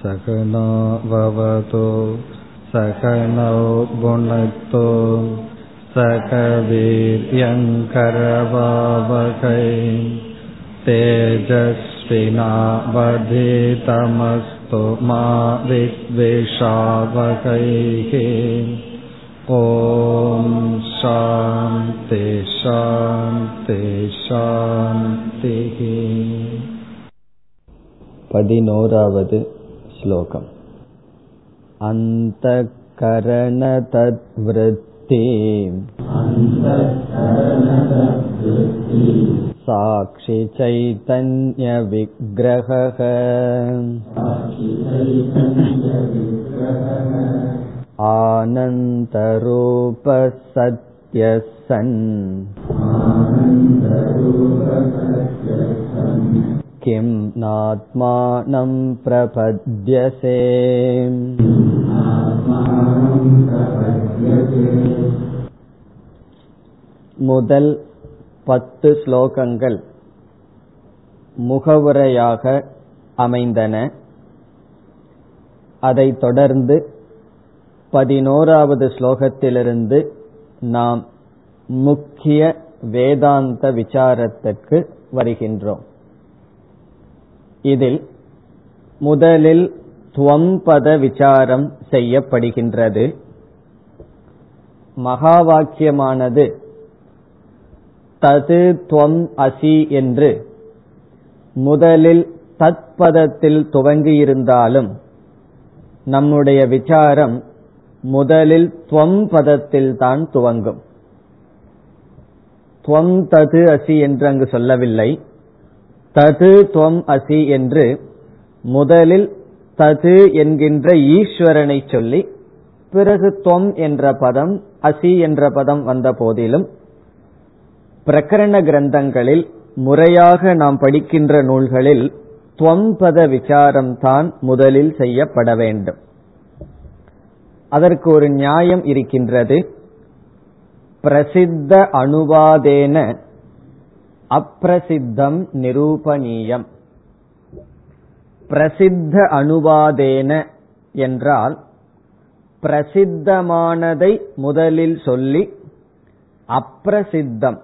सहना भवतु सहनौ भुनक्तो सकवीर्यङ्करवावकै तेजस्विनावधितमस्तु मा विद्वेषावकैः ॐ शां तेषां तेषां तिः पदिनोरावद् श्लोकम् अन्तःकरणतद्वृत्ति साक्षि चैतन्यविग्रहः आनन्तरूपः सत्यः सन् किं नात्मानं प्रपद्यसे முதல் பத்து ஸ்லோகங்கள் முகவுரையாக அமைந்தன அதைத் தொடர்ந்து பதினோராவது ஸ்லோகத்திலிருந்து நாம் முக்கிய வேதாந்த விசாரத்திற்கு வருகின்றோம் இதில் முதலில் துவம்பத விசாரம் செய்யப்படுகின்றது. மகா வாக்கியமானது தது துவம் அசி என்று முதலில் தத்பதத்தில் துவங்கியிருந்தாலும் நம்முடைய விசாரம் முதலில் துவம் பதத்தில் தான் துவங்கும். துவம் தது அசி என்று அங்கு சொல்லவில்லை. தது துவம் அசி என்று முதலில் தது என்கின்ற ஈஸ்வரனை சொல்லி பிறகு துவம் என்ற பதம் அசி என்ற பதம் வந்த போதிலும் பிரகரண கிரந்தங்களில் முறையாக நாம் படிக்கின்ற நூல்களில் துவம்பத விசாரம்தான் முதலில் செய்யப்பட வேண்டும். அதற்கு ஒரு நியாயம் இருக்கின்றது. பிரசித்த அனுவாதேன அப்பிரசித்தம் நிரூபணீயம். பிரசித்த அனுவாதேன என்றால் பிரசித்தமானதை முதலில் சொல்லி அப்பிரசித்தம்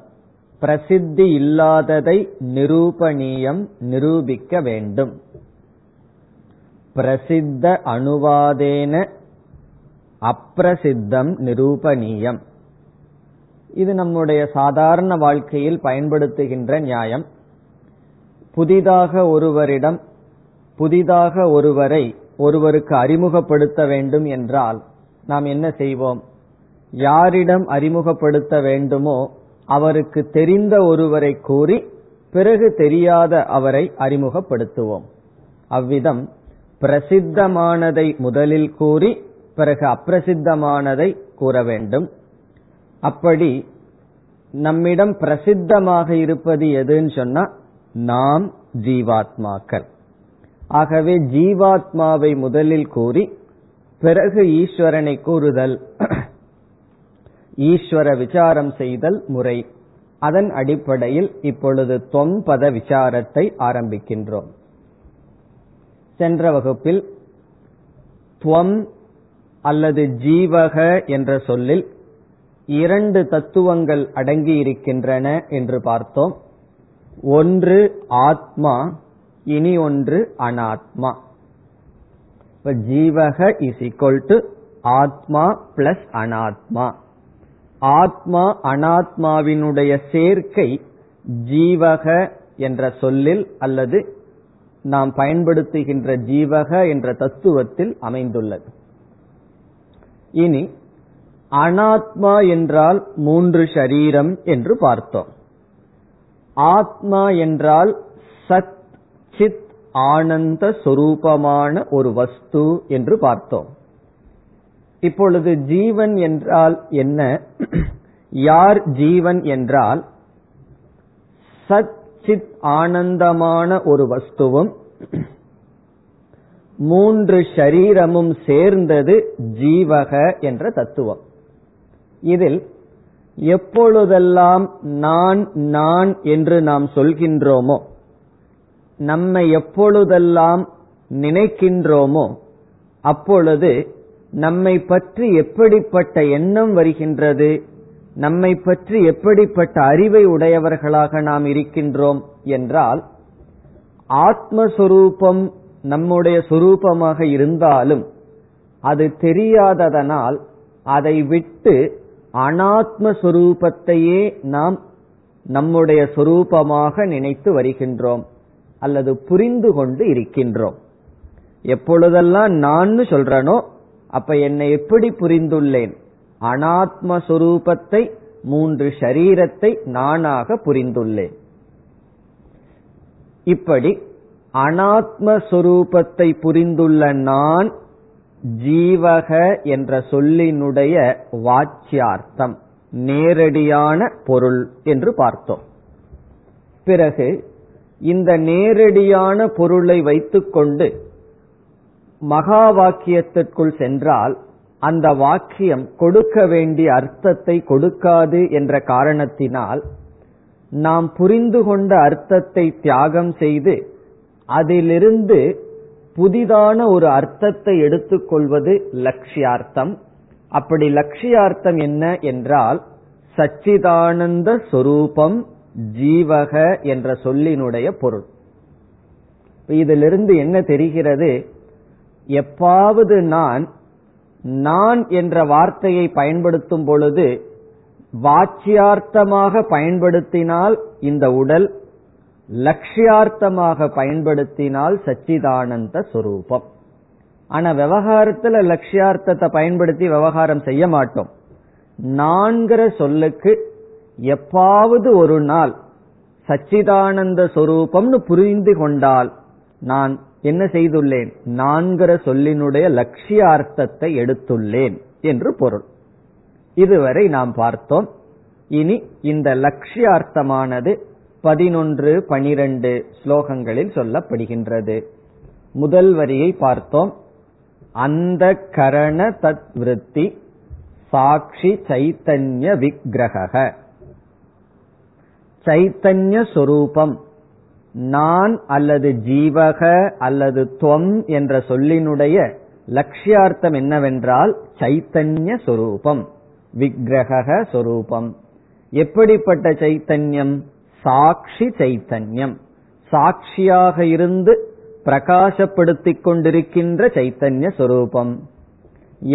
பிரசித்தி இல்லாததை நிரூபணீயம் நிரூபிக்க வேண்டும். பிரசித்த அனுவாதேன அப்பிரசித்தம் நிரூபணீயம். இது நம்முடைய சாதாரண வாழ்க்கையில் பயன்படுத்துகின்ற நியாயம். புதிதாக ஒருவரிடம் புதிதாக ஒருவரை ஒருவருக்கு அறிமுகப்படுத்த வேண்டும் என்றால் நாம் என்ன செய்வோம்? யாரிடம் அறிமுகப்படுத்த வேண்டுமோ அவருக்கு தெரிந்த ஒருவரை கூறி பிறகு தெரியாத அவரை அறிமுகப்படுத்துவோம். அவ்விதம் பிரசித்தமானதை முதலில் கூறி பிறகு அப்பிரசித்தமானதை கூற வேண்டும். அப்படி நம்மிடம் பிரசித்தமாக இருப்பது எதுன்னு சொன்னா நாம் ஜீவாத்மாக்கள். ஆகவே ஜீவாத்மாவை முதலில் கூறி பிறகு ஈஸ்வரனை கூறுதல். ஈஸ்வர விசாரம் செய்தல் முறை. அதன் அடிப்படையில் இப்பொழுது தொம்பத விசாரத்தை ஆரம்பிக்கின்றோம். சென்ற வகுப்பில் துவம் அல்லது ஜீவக என்ற சொல்லில் இரண்டு தத்துவங்கள் அடங்கி இருக்கின்றன என்று பார்த்தோம். ஒன்று ஆத்மா இனி ஒன்று அனாத்மா. ஜீவக இஸ் ஈக்வல் டு ஆத்மா பிளஸ் அனாத்மா. ஆத்மா அனாத்மாவினுடைய சேர்க்கை ஜீவக என்ற சொல்லில் அல்லது நாம் பயன்படுத்துகின்ற ஜீவக என்ற தத்துவத்தில் அமைந்துள்ளது. இனி அனாத்மா என்றால் மூன்று ஷரீரம் என்று பார்த்தோம். ஆத்மா என்றால் சத் சித் ஆனந்த சொரூபமான ஒரு வஸ்து என்று பார்த்தோம். இப்பொழுது ஜீவன் என்றால் என்ன? யார் ஜீவன் என்றால் சத் சித் ஆனந்தமான ஒரு வஸ்துவும் மூன்று ஷரீரமும் சேர்ந்தது ஜீவக என்ற தத்துவம். இதில் எப்பொழுதெல்லாம் நான் நான் என்று நாம் சொல்கின்றோமோ நம்மை எப்பொழுதெல்லாம் நினைக்கின்றோமோ அப்பொழுது நம்மை பற்றி எப்படிப்பட்ட எண்ணம் வருகின்றது நம்மை பற்றி எப்படிப்பட்ட அறிவை உடையவர்களாக நாம் இருக்கின்றோம் என்றால் ஆத்மஸ்வரூபம் நம்முடைய சொரூபமாக இருந்தாலும் அது தெரியாததனால் அதை விட்டு அனாத்மஸ்வரூபத்தையே நாம் நம்முடைய சொரூபமாக நினைத்து வருகின்றோம் அல்லது புரிந்து கொண்டு இருக்கின்றோம். எப்பொழுதெல்லாம் நான் சொல்றனோ அப்ப என்னை எப்படி புரிந்துள்ளேன்? அனாத்மஸ்வரூபத்தை மூன்று ஷரீரத்தை நானாக புரிந்துள்ளேன். இப்படி அனாத்மஸ்வரூபத்தை புரிந்துள்ள நான் ஜீவக என்ற சொல்லினுடைய வாச்சியார்த்தம் நேரடியான பொருள் என்று பார்த்தோம். பிறகு இந்த நேரடியான பொருளை வைத்துக்கொண்டு மகா வாக்கியத்திற்குள் சென்றால் அந்த வாக்கியம் கொடுக்க வேண்டிய அர்த்தத்தை கொடுக்காது என்ற காரணத்தினால் நாம் புரிந்து கொண்ட அர்த்தத்தை தியாகம் செய்து அதிலிருந்து புதிதான ஒரு அர்த்தத்தை எடுத்துக்கொள்வது லட்சியார்த்தம். அப்படி லட்சியார்த்தம் என்ன என்றால் சச்சிதானந்த சொரூபம் ஜீவக என்ற சொல்லினுடைய பொருள். இதிலிருந்து என்ன தெரிகிறது? எப்பாவது நான் நான் என்ற வார்த்தையை பயன்படுத்தும் பொழுது வாச்சியார்த்தமாக பயன்படுத்தினால் இந்த உடல் லட்சியார்த்தமாக பயன்படுத்தினால் சச்சிதானந்த சொரூபம். ஆனா விவகாரத்துல லட்சியார்த்தத்தை பயன்படுத்தி விவகாரம் செய்ய மாட்டோம். நான்கிற சொல்லுக்கு எப்பாவது ஒரு நாள் சச்சிதானந்த சொரூபம்னு புரிந்து கொண்டால் நான் என்ன செய்துள்ளேன்? நான்கிற சொல்லினுடைய லட்சியார்த்தத்தை எடுத்துள்ளேன் என்று பொருள். இதுவரை நாம் பார்த்தோம். இனி இந்த லட்சியார்த்தமானது பதினொன்று பனிரெண்டு ஸ்லோகங்களில் சொல்லப்படுகின்றது. முதல் வரியை பார்த்தோம். அந்த கரண தத் விருத்தி சாட்சி சைத்தன்ய விக்கிரக சைத்தன்ய சொரூபம். நான் அல்லது ஜீவக அல்லது துவம் என்ற சொல்லினுடைய லட்சியார்த்தம் என்னவென்றால் சைத்தன்ய சொரூபம். விக்கிரக சொரூபம். எப்படிப்பட்ட சைத்தன்யம்? சாட்சி சைத்தன்யம். சாட்சியாக இருந்து பிரகாசப்படுத்திக் கொண்டிருக்கின்ற சைத்தன்ய சொரூபம்.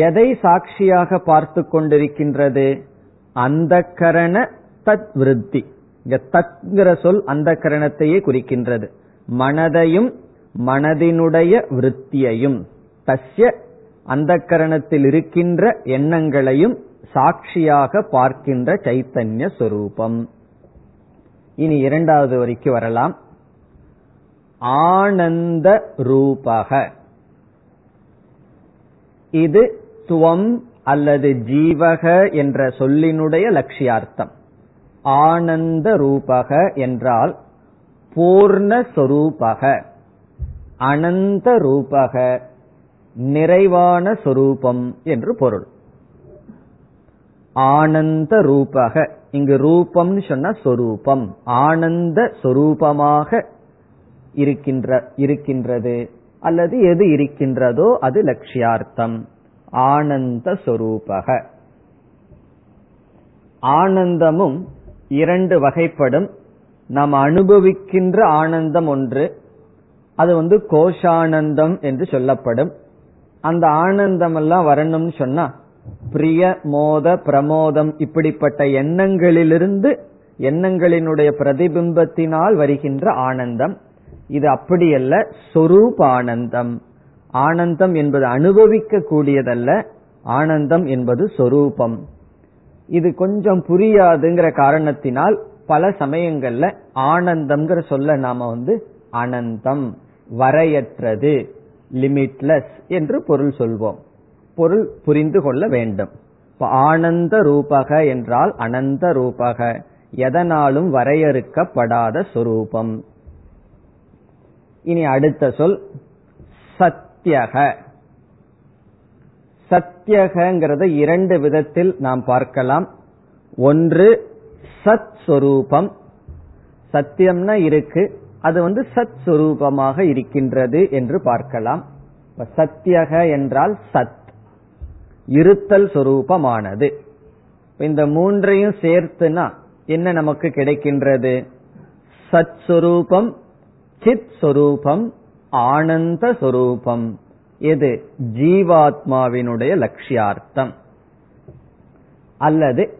எதை சாட்சியாக பார்த்து கொண்டிருக்கின்றது? அந்த கரண தத் விருத்தி இங்க தத்ங்கிற சொல் அந்த கரணத்தையே குறிக்கின்றது. மனதையும் மனதினுடைய விருத்தியையும் தஸ்ய அந்த கரணத்தில் இருக்கின்ற எண்ணங்களையும் சாட்சியாக பார்க்கின்ற சைத்தன்ய சொரூபம். இனி இரண்டாவது வரைக்கும் வரலாம். ஆனந்த ரூபக. இது துவம் அல்லது ஜீவக என்ற சொல்லினுடைய லட்சியார்த்தம். ஆனந்த ரூபக என்றால் பூர்ணஸ்வரூபக அனந்த ரூபக நிறைவான சொரூபம் என்று பொருள். ஆனந்த ரூபக. இங்கு ரூபம்னு சொன்னா சொரூபம். ஆனந்த சொரூபமாக இருக்கின்ற இருக்கின்றது. அல்லது எது இருக்கின்றதோ அது லட்சியார்த்தம். ஆனந்த சொரூபக. ஆனந்தமும் இரண்டு வகைப்படும். நாம் அனுபவிக்கின்ற ஆனந்தம் ஒன்று அது வந்து கோஷானந்தம் என்று சொல்லப்படும். அந்த ஆனந்தம் எல்லாம் வரணும்னு சொன்னா பிரிய மோத பிரமோதம் இப்படிப்பட்ட எண்ணங்களிலிருந்து எண்ணங்களினுடைய பிரதிபிம்பத்தினால் வருகின்ற ஆனந்தம். இது அப்படியல்ல சொரூப ஆனந்தம் ஆனந்தம் என்பது அனுபவிக்க கூடியதல்ல ஆனந்தம் என்பது சொரூபம். இது கொஞ்சம் புரியாதுங்கிற காரணத்தினால் பல சமயங்கள்ல ஆனந்தம்ங்கிற சொல்ல நாம வந்து அனந்தம் வரையற்றது லிமிட்லெஸ் என்று பொருள் சொல்வோம். பொருள் புரிந்து கொள்ள வேண்டும். ஆனந்த ரூபக என்றால் அனந்த ரூபக. எதனாலும் வரையறுக்கப்படாத சொரூபம். இனி அடுத்த சொல் சத்தியக சத்தியகங்கிறத இரண்டு விதத்தில் நாம் பார்க்கலாம். ஒன்று சத் சொரூபம் சத்தியம்னா இருக்கு. அது வந்து சத் சுரூபமாக இருக்கின்றது என்று பார்க்கலாம். சத்தியக என்றால் சத். இருத்தல் சொரூபமானது. இந்த மூன்றையும் சேர்த்துனா என்ன நமக்கு கிடைக்கின்றது? சத் சொரூபம் சித் சொரூபம் ஆனந்த சொரூபம். எது? ஜீவாத்மாவினுடைய லட்சியார்த்தம். அல்லது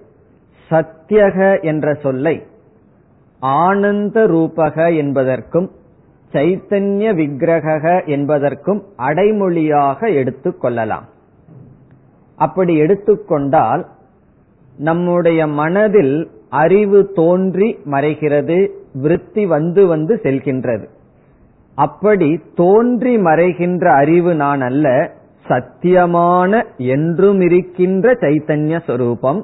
சத்தியக என்ற சொல்லை ஆனந்த ரூபக என்பதற்கும் சைத்தன்ய விக்கிரக என்பதற்கும் அடைமொழியாக எடுத்துக் கொள்ளலாம். அப்படி எடுத்துக்கொண்டால் நம்முடைய மனதில் அறிவு தோன்றி மறைகிறது விருத்தி வந்து வந்து செல்கின்றது. அப்படி தோன்றி மறைகின்ற அறிவு நான் அல்ல சத்தியமான என்றும் இருக்கின்ற சைத்தன்ய சொரூபம்.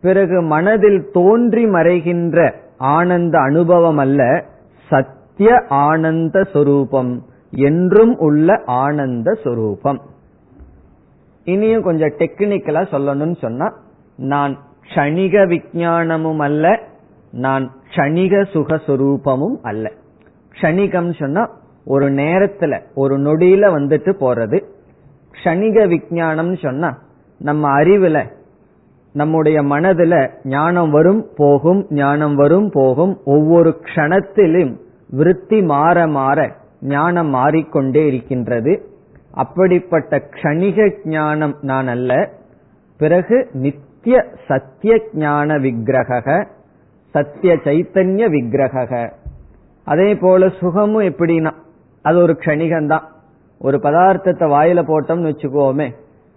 பிறகு மனதில் தோன்றி மறைகின்ற ஆனந்த அனுபவம் அல்ல சத்திய ஆனந்த சொரூபம் என்றும் உள்ள ஆனந்த சொரூபம். இனியும் கொஞ்சம் டெக்னிக்கலா சொல்லணும்னு சொன்னா நான் க்ஷணிக விஜயானமும் அல்ல நான் க்ஷணிக சுகஸ்வரூபமும் அல்ல. க்ஷணிகம் சொன்னா ஒரு நேரத்துல ஒரு நொடியில வந்துட்டு போறது. க்ஷணிக விஜயானம் சொன்னா நம்ம அறிவுல நம்முடைய மனதுல ஞானம் வரும் போகும் ஞானம் வரும் போகும். ஒவ்வொரு க்ஷணத்திலும் விருத்தி மாற மாற ஞானம் மாறிக்கொண்டே இருக்கின்றது. அப்படிப்பட்ட க்ஷணிக ஞானம் நான் அல்ல. பிறகு நித்திய சத்திய ஞான விக்கிரக சத்திய சைத்தன்ய விக்கிரக அதே போல சுகமும் எப்படின்னா அது ஒரு க்ஷணிகம்தான். ஒரு பதார்த்தத்தை வாயில போட்டோம்னு வச்சுக்கோமே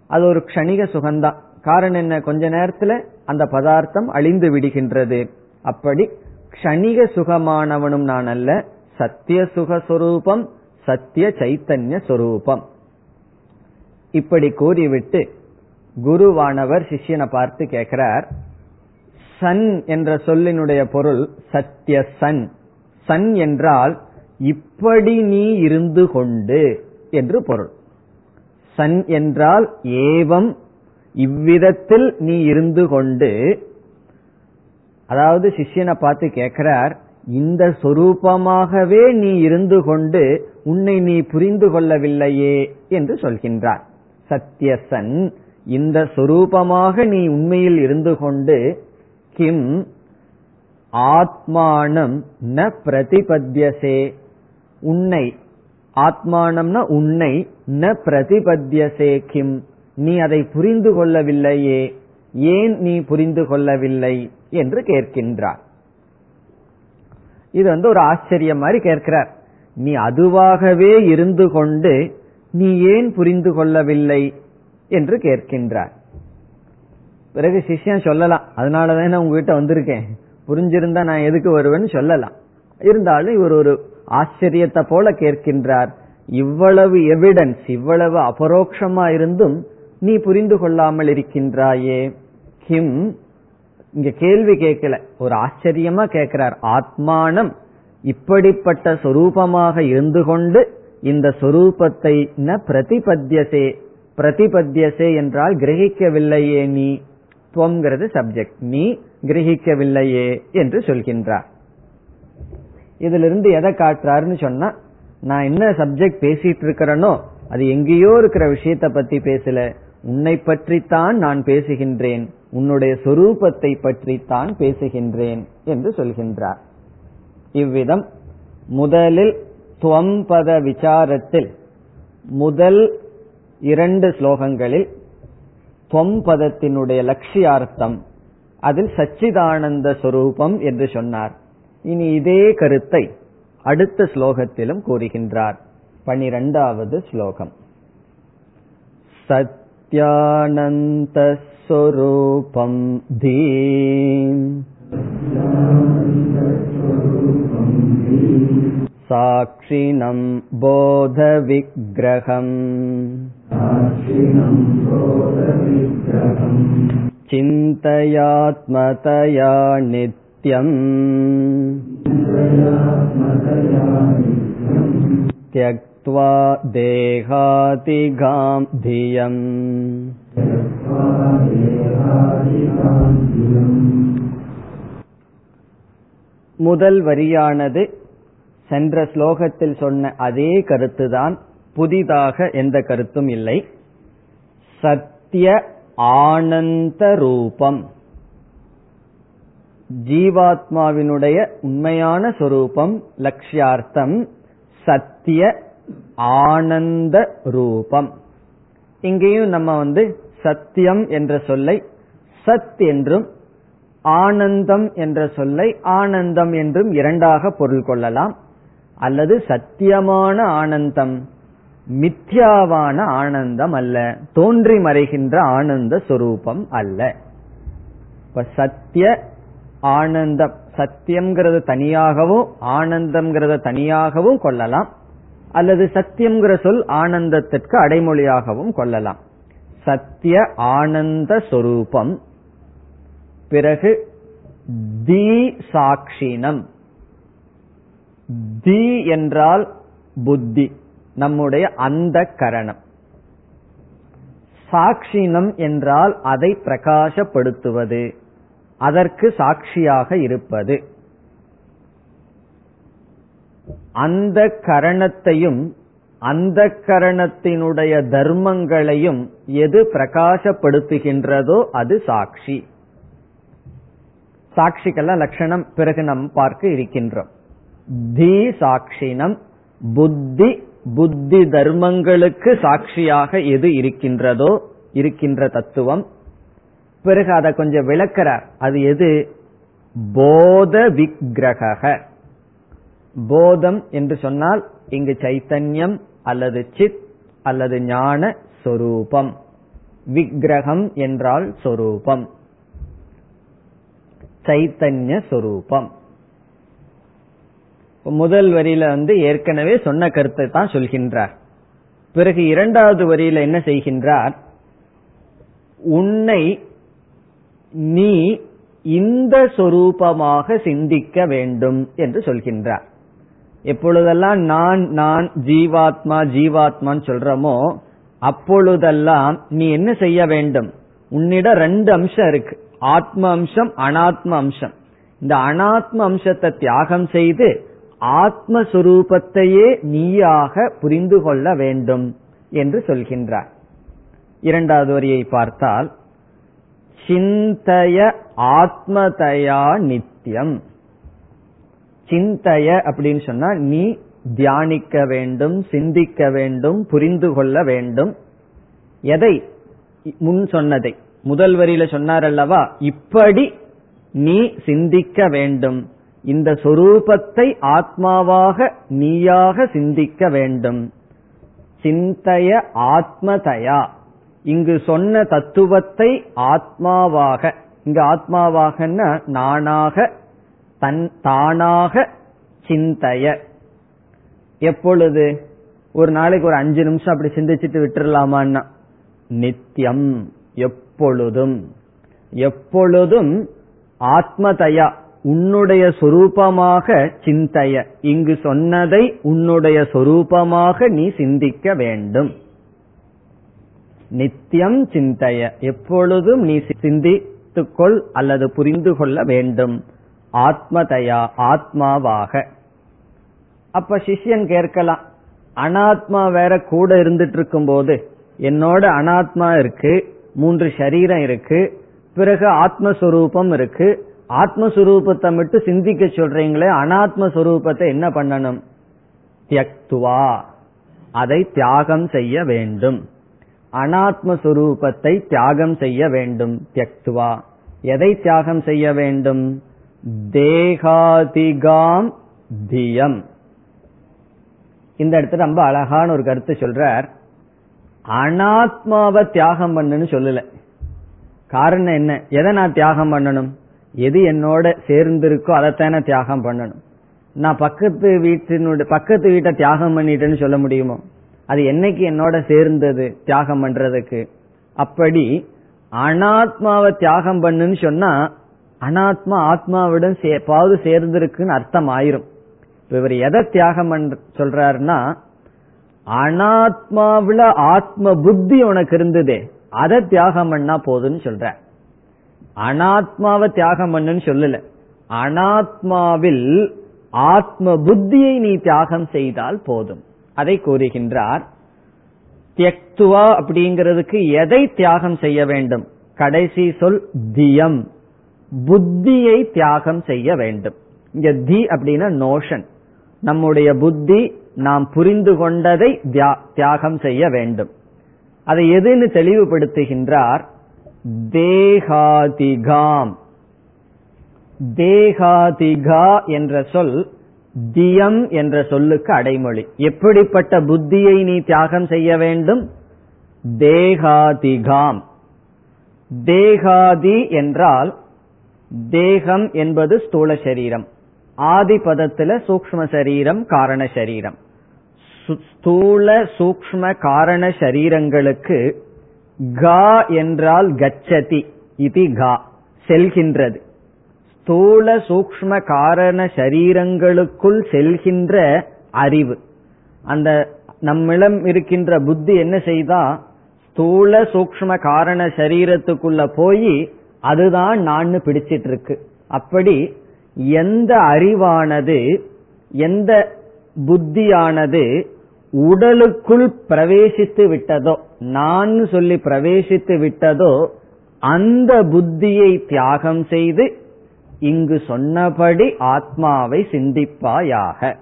அது ஒரு க்ஷணிக சுகம்தான். காரணம் என்ன? கொஞ்ச நேரத்துல அந்த பதார்த்தம் அழிந்து விடுகின்றது. அப்படி க்ஷணிக சுகமானவனும் நான் அல்ல. சத்திய சுகஸ்வரூபம் சத்திய சைத்தன்ய சொரூபம். இப்படி கூறிவிட்டு குருவானவர் சிஷ்யனை பார்த்து கேட்கிறார் சன் என்ற சொல்லினுடைய பொருள் சத்திய சன். சன் என்றால் இப்படி நீ இருந்து கொண்டு என்று பொருள். சன் என்றால் ஏவம். இவ்விதத்தில் நீ இருந்து கொண்டு அதாவது சிஷ்யனை பார்த்து கேட்கிறார் இந்த சொரூபமாகவே நீ இருந்து கொண்டு உன்னை நீ புரிந்து கொள்ளவில்லையே என்று சொல்கின்றார். சத்யசன் இந்த சொரூபமாக நீ உண்மையில் இருந்து கொண்டு கிம் ஆத்மானம் ந பிரதிபத்தியசே. உன்னை ஆத்மானம்னா உன்னை ந பிரதிபத்தியசே கிம். நீ அதை புரிந்து கொள்ளவில்லையே. ஏன் நீ புரிந்து கொள்ளவில்லை என்று கேட்கின்றார். இது வந்து ஒரு ஆச்சரியம் மாதிரி கேட்கிறார். நீ அதுவாகவே இருந்து கொண்டு நீ ஏன் புரிந்து கொள்ளவில்லை என்று கேட்கின்றார். பிறகு சிஷ்யன் சொல்லலாம் அதனாலதான் நான் உங்ககிட்ட வந்திருக்கேன். புரிஞ்சிருந்தா நான் எதுக்கு வருவேன்னு சொல்லலாம். இருந்தாலும் இவர் ஒரு ஆச்சரியத்தை போல கேட்கின்றார் இவ்வளவு எவிடன்ஸ் இவ்வளவு அபரோக்ஷமா இருந்தும் நீ புரிந்து கொள்ளாமல் இருக்கின்றாயே. கிம் இங்க கேள்வி கேட்கல ஒரு ஆச்சரியமா கேட்கிறார். ஆத்மானம் இப்படிப்பட்ட சொரூபமாக இருந்து கொண்டு இந்த சொரூபத்தை ந பிரதிபத்தியசே. பிரதிபத்தியசே என்றால் கிரகிக்கவில்லையே நீ. துவங்கிறது சப்ஜெக்ட் நீ கிரகிக்கவில்லையே என்று சொல்கின்றார். இதிலிருந்து எதை காட்டுறாருன்னு சொன்னா நான் என்ன சப்ஜெக்ட் பேசிட்டு இருக்கிறேனோ அது எங்கேயோ இருக்கிற விஷயத்த பத்தி பேசல. உன்னை பற்றித்தான் நான் பேசுகின்றேன். உன்னுடைய சொரூபத்தை பற்றித்தான் பேசுகின்றேன் என்று சொல்கின்றார். இவ்விதம் முதலில் துவம்பத விசாரத்தில் முதல் இரண்டு ஸ்லோகங்களில் துவம்பதத்தினுடைய லட்சியார்த்தம் அதில் சச்சிதானந்த சொரூபம் என்று சொன்னார் இனி இதே கருத்தை அடுத்த ஸ்லோகத்திலும் கூறுகின்றார் பனிரெண்டாவது ஸ்லோகம் सत्यानन्तस्वरूपं धीम् साक्षिणं बोधविग्रहम् चिन्तयात्मतया नित्यम् त्यक्त्वा देहातिगां धियम् முதல் வரியானது சென்ற ஸ்லோகத்தில் சொன்ன அதே கருத்துதான் புதிதாக எந்த கருத்தும் இல்லை. சத்திய ஆனந்த ரூபம். ஜீவாத்மாவினுடைய உண்மையான சொரூபம் லட்சியார்த்தம் சத்திய ஆனந்த ரூபம். இங்கேயும் நம்ம வந்து சத்தியம் என்ற சொல்லை சத் என்றும் ஆனந்தம் என்ற சொல்லை ஆனந்தம் என்றும் இரண்டாக பொருள் கொள்ளலாம். அல்லது சத்தியமான ஆனந்தம் மித்யாவான ஆனந்தம் அல்ல தோன்றி மறைகின்ற ஆனந்த சொரூபம் அல்ல. இப்ப சத்திய ஆனந்தம் சத்தியம்ங்கிறது தனியாகவும் ஆனந்தம்ங்கிறத தனியாகவும் கொள்ளலாம். அல்லது சத்தியம்ங்கிற சொல் ஆனந்தத்திற்கு அடைமொழியாகவும் கொள்ளலாம். சத்திய ஆனந்த சொரூபம். பிறகு தி சாட்சினம். தி என்றால் புத்தி நம்முடைய அந்த கரணம். சாட்சினம் என்றால் அதை பிரகாசப்படுத்துவது அதற்கு சாட்சியாக இருப்பது. அந்த கரணத்தையும் அந்த கரணத்தினுடைய தர்மங்களையும் எது பிரகாசப்படுத்துகின்றதோ அது சாட்சி. சாட்சிக்கெல்லாம் லட்சணம் பிறகு நாம் பார்க்க இருக்கின்றோம். தி சாட்சினம் புத்தி புத்தி தர்மங்களுக்கு சாட்சியாக எது இருக்கின்றதோ இருக்கின்ற தத்துவம். பிறகு அதை கொஞ்சம் விளக்கிறார் அது எது? போத விக்கிரக போதம் என்று சொன்னால் இங்கு சைத்தன்யம் அல்லது சித் அல்லது ஞான சொரூபம். விக்கிரகம் என்றால் சொரூபம். சைத்தன்ய சொரூபம். முதல் வரியில வந்து ஏற்கனவே சொன்ன கருத்தை தான் சொல்கின்றார். பிறகு இரண்டாவது வரியில என்ன செய்கின்றார்? உன்னை நீ இந்த சொரூபமாக சிந்திக்க வேண்டும் என்று சொல்கின்றார். எப்பொழுதெல்லாம் நான் நான் ஜீவாத்மா ஜீவாத்மான்னு சொல்றமோ அப்பொழுதெல்லாம் நீ என்ன செய்ய வேண்டும்? உன்னிடம் ரெண்டு அம்சம் இருக்கு. ஆத்ம அம்சம் அனாத்ம அம்சம். இந்த அனாத்ம அம்சத்தை தியாகம் செய்து ஆத்மஸ்வரூபத்தையே நீயாக புரிந்து கொள்ள வேண்டும் என்று சொல்கின்றார். இரண்டாவது வரியை பார்த்தால் சிந்தய ஆத்மதயா நித்தியம் சிந்தய அப்படின்னு சொன்னா நீ தியானிக்க வேண்டும் சிந்திக்க வேண்டும் புரிந்து கொள்ள வேண்டும். எதை? முன் சொன்னதை. முதல் வரியில சொன்னார் அல்லவா? இப்படி நீ சிந்திக்க வேண்டும். இந்த சொரூபத்தை ஆத்மாவாக நீயாக சிந்திக்க வேண்டும். சிந்தைய ஆத்மதயா. இங்கு சொன்ன தத்துவத்தை ஆத்மாவாக இங்கு ஆத்மாவாகன்னா நானாக தன் தானாக சிந்தைய. எப்பொழுது? ஒரு நாளைக்கு ஒரு அஞ்சு நிமிஷம் அப்படி சிந்திச்சுட்டு விட்டுறலாமான்னா? நித்தியம் எப்பொழுதும். எப்பொழுதும் ஆத்மதயா. உன்னுடைய சொரூபமாக சிந்தைய. இங்கு சொன்னதை உன்னுடைய சொரூபமாக நீ சிந்திக்க வேண்டும். நித்தியம் சிந்தைய. எப்பொழுதும் நீ சிந்தித்துக்கொள் அல்லது புரிந்து கொள்ள வேண்டும். ஆத்மதயா ஆத்மாவாக. அப்ப சிஷ்யன் கேட்கலாம் அனாத்மா வேற கூட இருந்துட்டு இருக்கும் போது என்னோட அனாத்மா இருக்கு மூன்று சரீரம் இருக்கு பிறகு ஆத்மஸ்வரூபம் இருக்கு ஆத்மஸ்வரூபத்தை மட்டும் சிந்திக்க சொல்றீங்களே அனாத்மஸ்வரூபத்தை என்ன பண்ணணும்? தியக்துவா. அதை தியாகம் செய்ய வேண்டும். அனாத்மஸ்வரூபத்தை தியாகம் செய்ய வேண்டும். தியக்துவா. எதை தியாகம் செய்ய வேண்டும்? தேகாதிகாம் தியம். இந்த இடத்துல ரொம்ப அழகான ஒரு கருத்து சொல்றார். அனாத்மாவை தியாகம் பண்ணுன்னு சொல்லல. காரணம் என்ன? எதை நான் தியாகம் பண்ணணும்? எது என்னோட சேர்ந்திருக்கோ அதைத்தானே தியாகம் பண்ணணும். நான் பக்கத்து வீட்டினுடைய பக்கத்து வீட்டை தியாகம் பண்ணிட்டேன்னு சொல்ல முடியுமோ? அது என்னைக்கு என்னோட சேர்ந்தது தியாகம் பண்றதுக்கு? அப்படி அனாத்மாவை தியாகம் பண்ணுன்னு சொன்னா அனாத்மா ஆத்மாவிடம் எப்பாவது சேர்ந்திருக்குன்னு அர்த்தம் ஆயிரும் இவர் எதை தியாகம் சொல்றாருன்னா அனாத்மாவில ஆத்ம புத்தி உனக்கு இருந்ததே அதை தியாகம் பண்ணா போதுன்னு சொல்ற அனாத்மாவை தியாகம் பண்ணுன்னு சொல்லல. அனாத்மாவில் ஆத்ம புத்தியை நீ தியாகம் செய்தால் போதும். அதை கூறுகின்றார் தியக்துவா அப்படிங்கிறதுக்கு எதை தியாகம் செய்ய வேண்டும்? கடைசி சொல் தியம். புத்தியை தியாகம் செய்ய வேண்டும். இங்க தி அப்படின்னா நோஷன் நம்முடைய புத்தி நாம் புரிந்து கொண்டதை தியாகம் செய்ய வேண்டும். அதை எதுன்னு தெளிவுபடுத்துகின்றார்? தேகாதிகாம். தேகாதிகா என்ற சொல் தியம் என்ற சொல்லுக்கு அடைமொழி. எப்படிப்பட்ட புத்தியை நீ தியாகம் செய்ய வேண்டும்? தேகாதிகாம். தேகாதி என்றால் தேகம் என்பது ஸ்தூல சரீரம். ஆதி பதத்துல சூக்ம சரீரம் காரண சரீரம். ஸ்தூல சூக்ம காரண சரீரங்களுக்கு கா என்றால் கச்சதி இது கா செல்கின்றது. ஸ்தூல சூக்ம காரண சரீரங்களுக்குள் செல்கின்ற அறிவு. அந்த நம்மிடம் இருக்கின்ற புத்தி என்ன செய்தா ஸ்தூல சூக்ம காரண சரீரத்துக்குள்ள போய் அதுதான் நான் பிடிச்சிட்டு இருக்கு அப்படி எந்த அறிவானது எந்த புத்தியானது உடலுக்குள் பிரவேசித்து விட்டதோ நான் சொல்லி பிரவேசித்து விட்டதோ அந்த புத்தியை தியாகம் செய்து இங்கு சொன்னபடி ஆத்மாவை சிந்திப்பாயாக.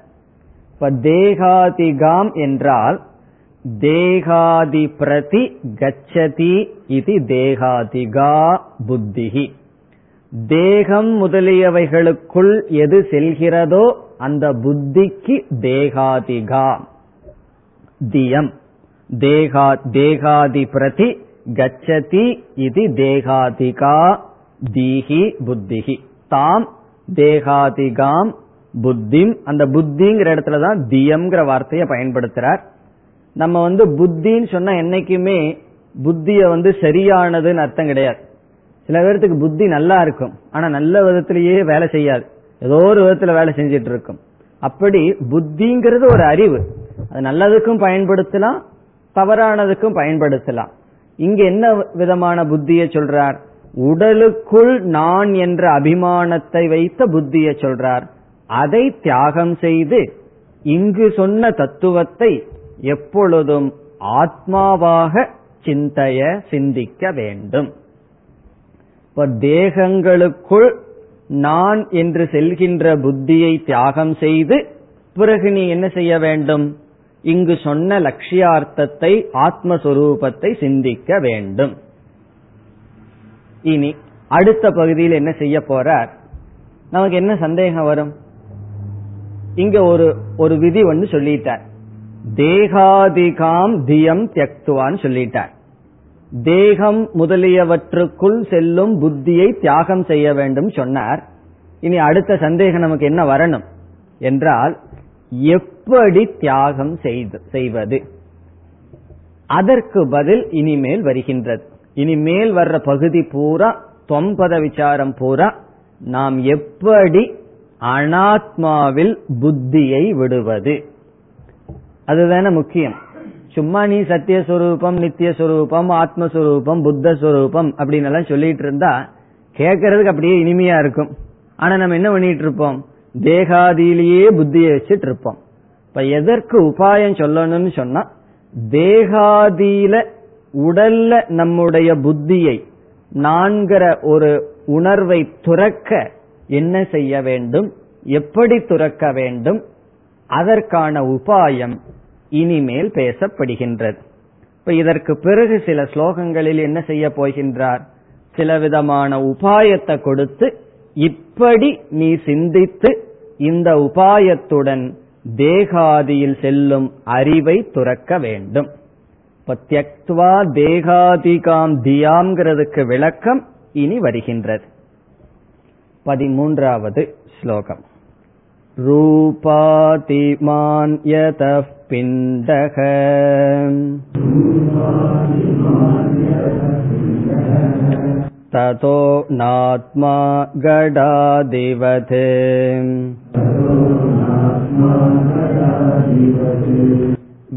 இப்ப தேகாதிகாம் என்றால் தேகாதி பிரதி கச்சதி இது தேகாதிகா புத்திகி தேகம் முதலியவைகளுக்குள் எது செல்கிறதோ அந்த புத்திக்கு தேகாதிகா தியம். தேகா தேகாதி பிரதி கச்சதி இது தேகாதிகா தீஹி புத்திகி தாம் தேகாதிகாம் புத்திம். அந்த புத்திங்கிற இடத்துல தான் தியம்ங்கிற வார்த்தையை பயன்படுத்துறார். நம்ம வந்து புத்தின்னு சொன்னா என்னைக்குமே புத்திய வந்து சரியானதுன்னு அர்த்தம் கிடையாது. சில பேர்த்துக்கு புத்தி நல்லா இருக்கும். ஆனா நல்ல விதத்திலேயே வேலை செய்யாது. ஏதோ ஒரு விதத்துல வேலை செஞ்சிட்டு இருக்கும். அப்படி புத்திங்கிறது ஒரு அறிவு. அது நல்லதுக்கும் பயன்படுத்தலாம் தவறானதுக்கும் பயன்படுத்தலாம். இங்க என்ன விதமான புத்தியை சொல்றார்? உடலுக்குள் நான் என்ற அபிமானத்தை வைத்த புத்தியை சொல்றார். அதை தியாகம் செய்து இங்கு சொன்ன தத்துவத்தை எப்பொழுதும் ஆத்மாவாக சிந்தைய சிந்திக்க வேண்டும். இப்ப தேகங்களுக்குள் நான் என்று செல்கின்ற புத்தியை தியாகம் செய்து பிறகு நீ என்ன செய்ய வேண்டும்? இங்கு சொன்ன லட்சியார்த்தத்தை ஆத்மஸ்வரூபத்தை சிந்திக்க வேண்டும். இனி அடுத்த பகுதியில் என்ன செய்ய போறார்? நமக்கு என்ன சந்தேகம் வரும்? இங்க ஒரு ஒரு விதி ஒன்று சொல்லிட்டார். தேகாதிகாம் தியம் தியக்துவான்னு சொல்லிட்டார். தேகம் முதலியவற்றுக்குள் செல்லும் புத்தியை தியாகம் செய்ய வேண்டும் சொன்னார். இனி அடுத்த சந்தேகம் நமக்கு என்ன வரணும்? என்றால் எப்படி தியாகம் செய்வது? அதற்கு பதில் இனிமேல் வருகின்றது. இனிமேல் வர்ற பகுதி பூரா தொம்பத விசாரம் பூரா நாம் எப்படி அனாத்மாவில் புத்தியை விடுவது? அதுதானே முக்கியம். சும்மா நீ சத்தியஸ்வரூபம் நித்தியஸ்வரூபம் ஆத்மஸ்வரூபம் புத்தஸ்வரூபம் அப்படின்னு எல்லாம் சொல்லிட்டு இருந்தா கேட்கறதுக்கு அப்படியே இனிமையா இருக்கும். ஆனா நம்ம என்ன பண்ணிட்டு இருப்போம்? தேகாதியிலேயே புத்தியை வச்சுட்டு இருப்போம். இப்ப எதற்கு உபாயம் சொல்லணும்னு சொன்னா தேகாதியில உடல்ல நம்முடைய புத்தியை நான்கிற ஒரு உணர்வை துறக்க என்ன செய்ய வேண்டும் எப்படி துறக்க வேண்டும் அதற்கான உபாயம் இனிமேல் பேசப்படுகின்றது. இப்ப இதற்கு பிறகு சில ஸ்லோகங்களில் என்ன செய்ய போகின்றார்? சில விதமான உபாயத்தை கொடுத்து இப்படி நீ சிந்தித்து இந்த உபாயத்துடன் தேகாதியில் செல்லும் அறிவை துறக்க வேண்டும் இப்ப தியக்துவா தேகாதிகாம் தியாம்ங்கிறதுக்கு விளக்கம் இனி வருகின்றது பதிமூன்றாவது ஸ்லோகம் रूपातिमान् यतः पिण्डः ततो नात्मा गडादिवत्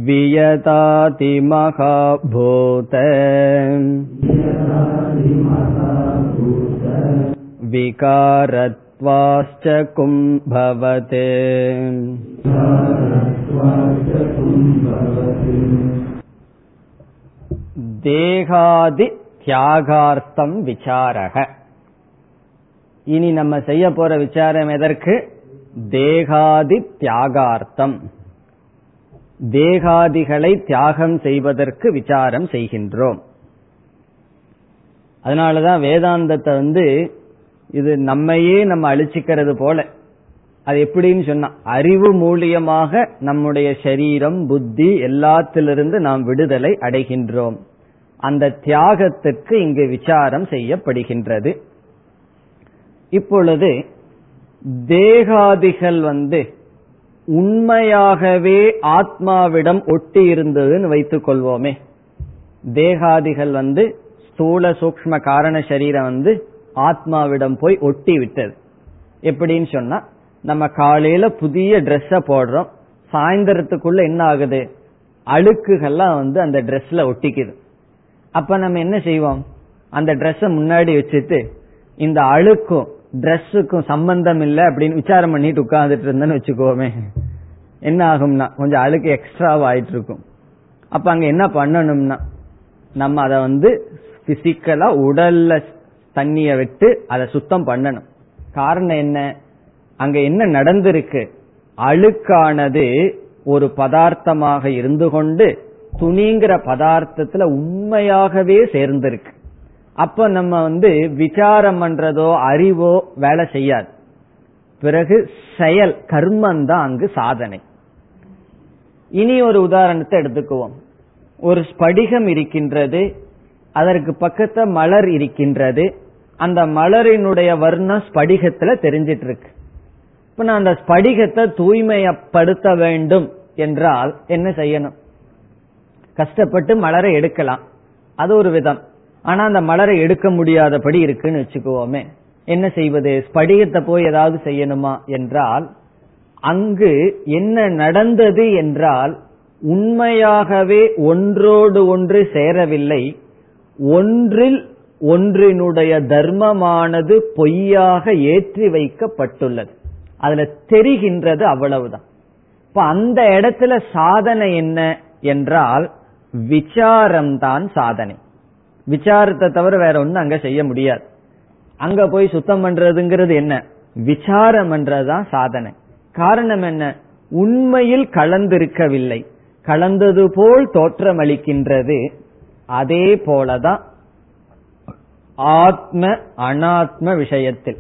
वियतातिमहाभूत विकारत् भारद्वाश्च कुम्भवत् தேகாதி தியாகார்த்தம் விசாரக. இனி நம்ம செய்ய போற விசாரம் எதற்கு? தேகாதி தியாகார்த்தம். தேகாதிகளை தியாகம் செய்வதற்கு விசாரம் செய்கின்றோம். அதனாலதான் வேதாந்தத்தை வந்து இது நம்மையே நம்ம அழிச்சிக்கிறது போல. அது எப்படின்னு சொன்னா அறிவு மூலியமாக நம்முடைய சரீரம் புத்தி எல்லாத்திலிருந்து நாம் விடுதலை அடைகின்றோம். அந்த தியாகத்திற்கு இங்கு விசாரம் செய்யப்படுகின்றது. இப்பொழுது தேகாதிகள் வந்து உண்மையாகவே ஆத்மாவிடம் ஒட்டி இருந்ததுன்னு வைத்துக் கொள்வோமே. தேகாதிகள் வந்து ஸ்தூல சூக்ம காரண சரீரம் வந்து ஆத்மாவிடம் போய் ஒட்டி விட்டது. எப்படின்னு சொன்னா நம்ம காலையில புதிய ட்ரெஸ்ஸ போடுறோம் சாயந்தரத்துக்குள்ள என்ன ஆகுது? அழுக்குகள்லாம் வந்து அந்த ட்ரெஸ்ல ஒட்டிக்குது. அப்ப நம்ம என்ன செய்வோம்? அந்த ட்ரெஸ்ஸ முன்னாடி வச்சுட்டு இந்த அழுக்கும் ட்ரெஸ்ஸுக்கும் சம்பந்தம் இல்லை அப்படின்னு விசாரம் பண்ணிட்டு உட்கார்ந்துட்டு இருந்தேன்னு வச்சுக்கோமே. என்ன ஆகும்னா கொஞ்சம் அழுக்கு எக்ஸ்ட்ராவா ஆயிட்டு இருக்கும் அப்ப அங்க என்ன பண்ணணும்னா நம்ம அதை வந்து பிசிக்கலா உடல்ல தண்ணிய விட்டு அதை சுத்தம் பண்ணணும். காரணம் என்ன? அங்க என்ன நடந்திருக்கு? அழுக்கானது ஒரு பதார்த்தமாக இருந்து கொண்டு துணிங்கிற பதார்த்தத்துல உண்மையாகவே சேர்ந்திருக்கு. அப்ப நம்ம வந்து விசாரம் பண்றதோ அறிவோ வேலை செய்யாது. பிறகு செயல் கர்மம் தான் அங்கு சாதனை. இனி ஒரு உதாரணத்தை எடுத்துக்குவோம். ஒரு ஸ்படிகம் இருக்கின்றது அதற்கு பக்கத்துல மலர் இருக்கின்றது அந்த மலரினுடைய வர்ணம் ஸ்படிகத்துல தெரிஞ்சிட்டு இருக்கு இப்ப நான் அந்த ஸ்படிகத்தை தூய்மையப்படுத்த வேண்டும் என்றால் என்ன செய்யணும்? கஷ்டப்பட்டு மலரை எடுக்கலாம். அது ஒரு விதம். ஆனா அந்த மலரை எடுக்க முடியாதபடி இருக்குன்னு வச்சுக்குவோமே. என்ன செய்வது? ஸ்படிகத்தை போய் ஏதாவது செய்யணுமா என்றால் அங்கு என்ன நடந்தது என்றால் உண்மையாகவே ஒன்றோடு ஒன்று சேரவில்லை. ஒன்றில் ஒன்றினுடைய தர்மமானது பொய்யாக ஏற்றி வைக்கப்பட்டுள்ளது. அதுல தெரிகின்றது அவ்வளவுதான். இப்ப அந்த இடத்துல சாதனை என்ன என்றால் விசாரம்தான் சாதனை. விசாரத்தை தவிர வேற ஒன்னும் அங்க செய்ய முடியாது. அங்க போய் சுத்தம் பண்றதுங்கிறது என்ன? விசாரம் பண்றதுதான் சாதனை. காரணம் என்ன? உண்மையில் கலந்திருக்கவில்லை. கலந்தது போல் தோற்றமளிக்கின்றது. அதே போலதான் ஆத்ம அனாத்ம விஷயத்தில்.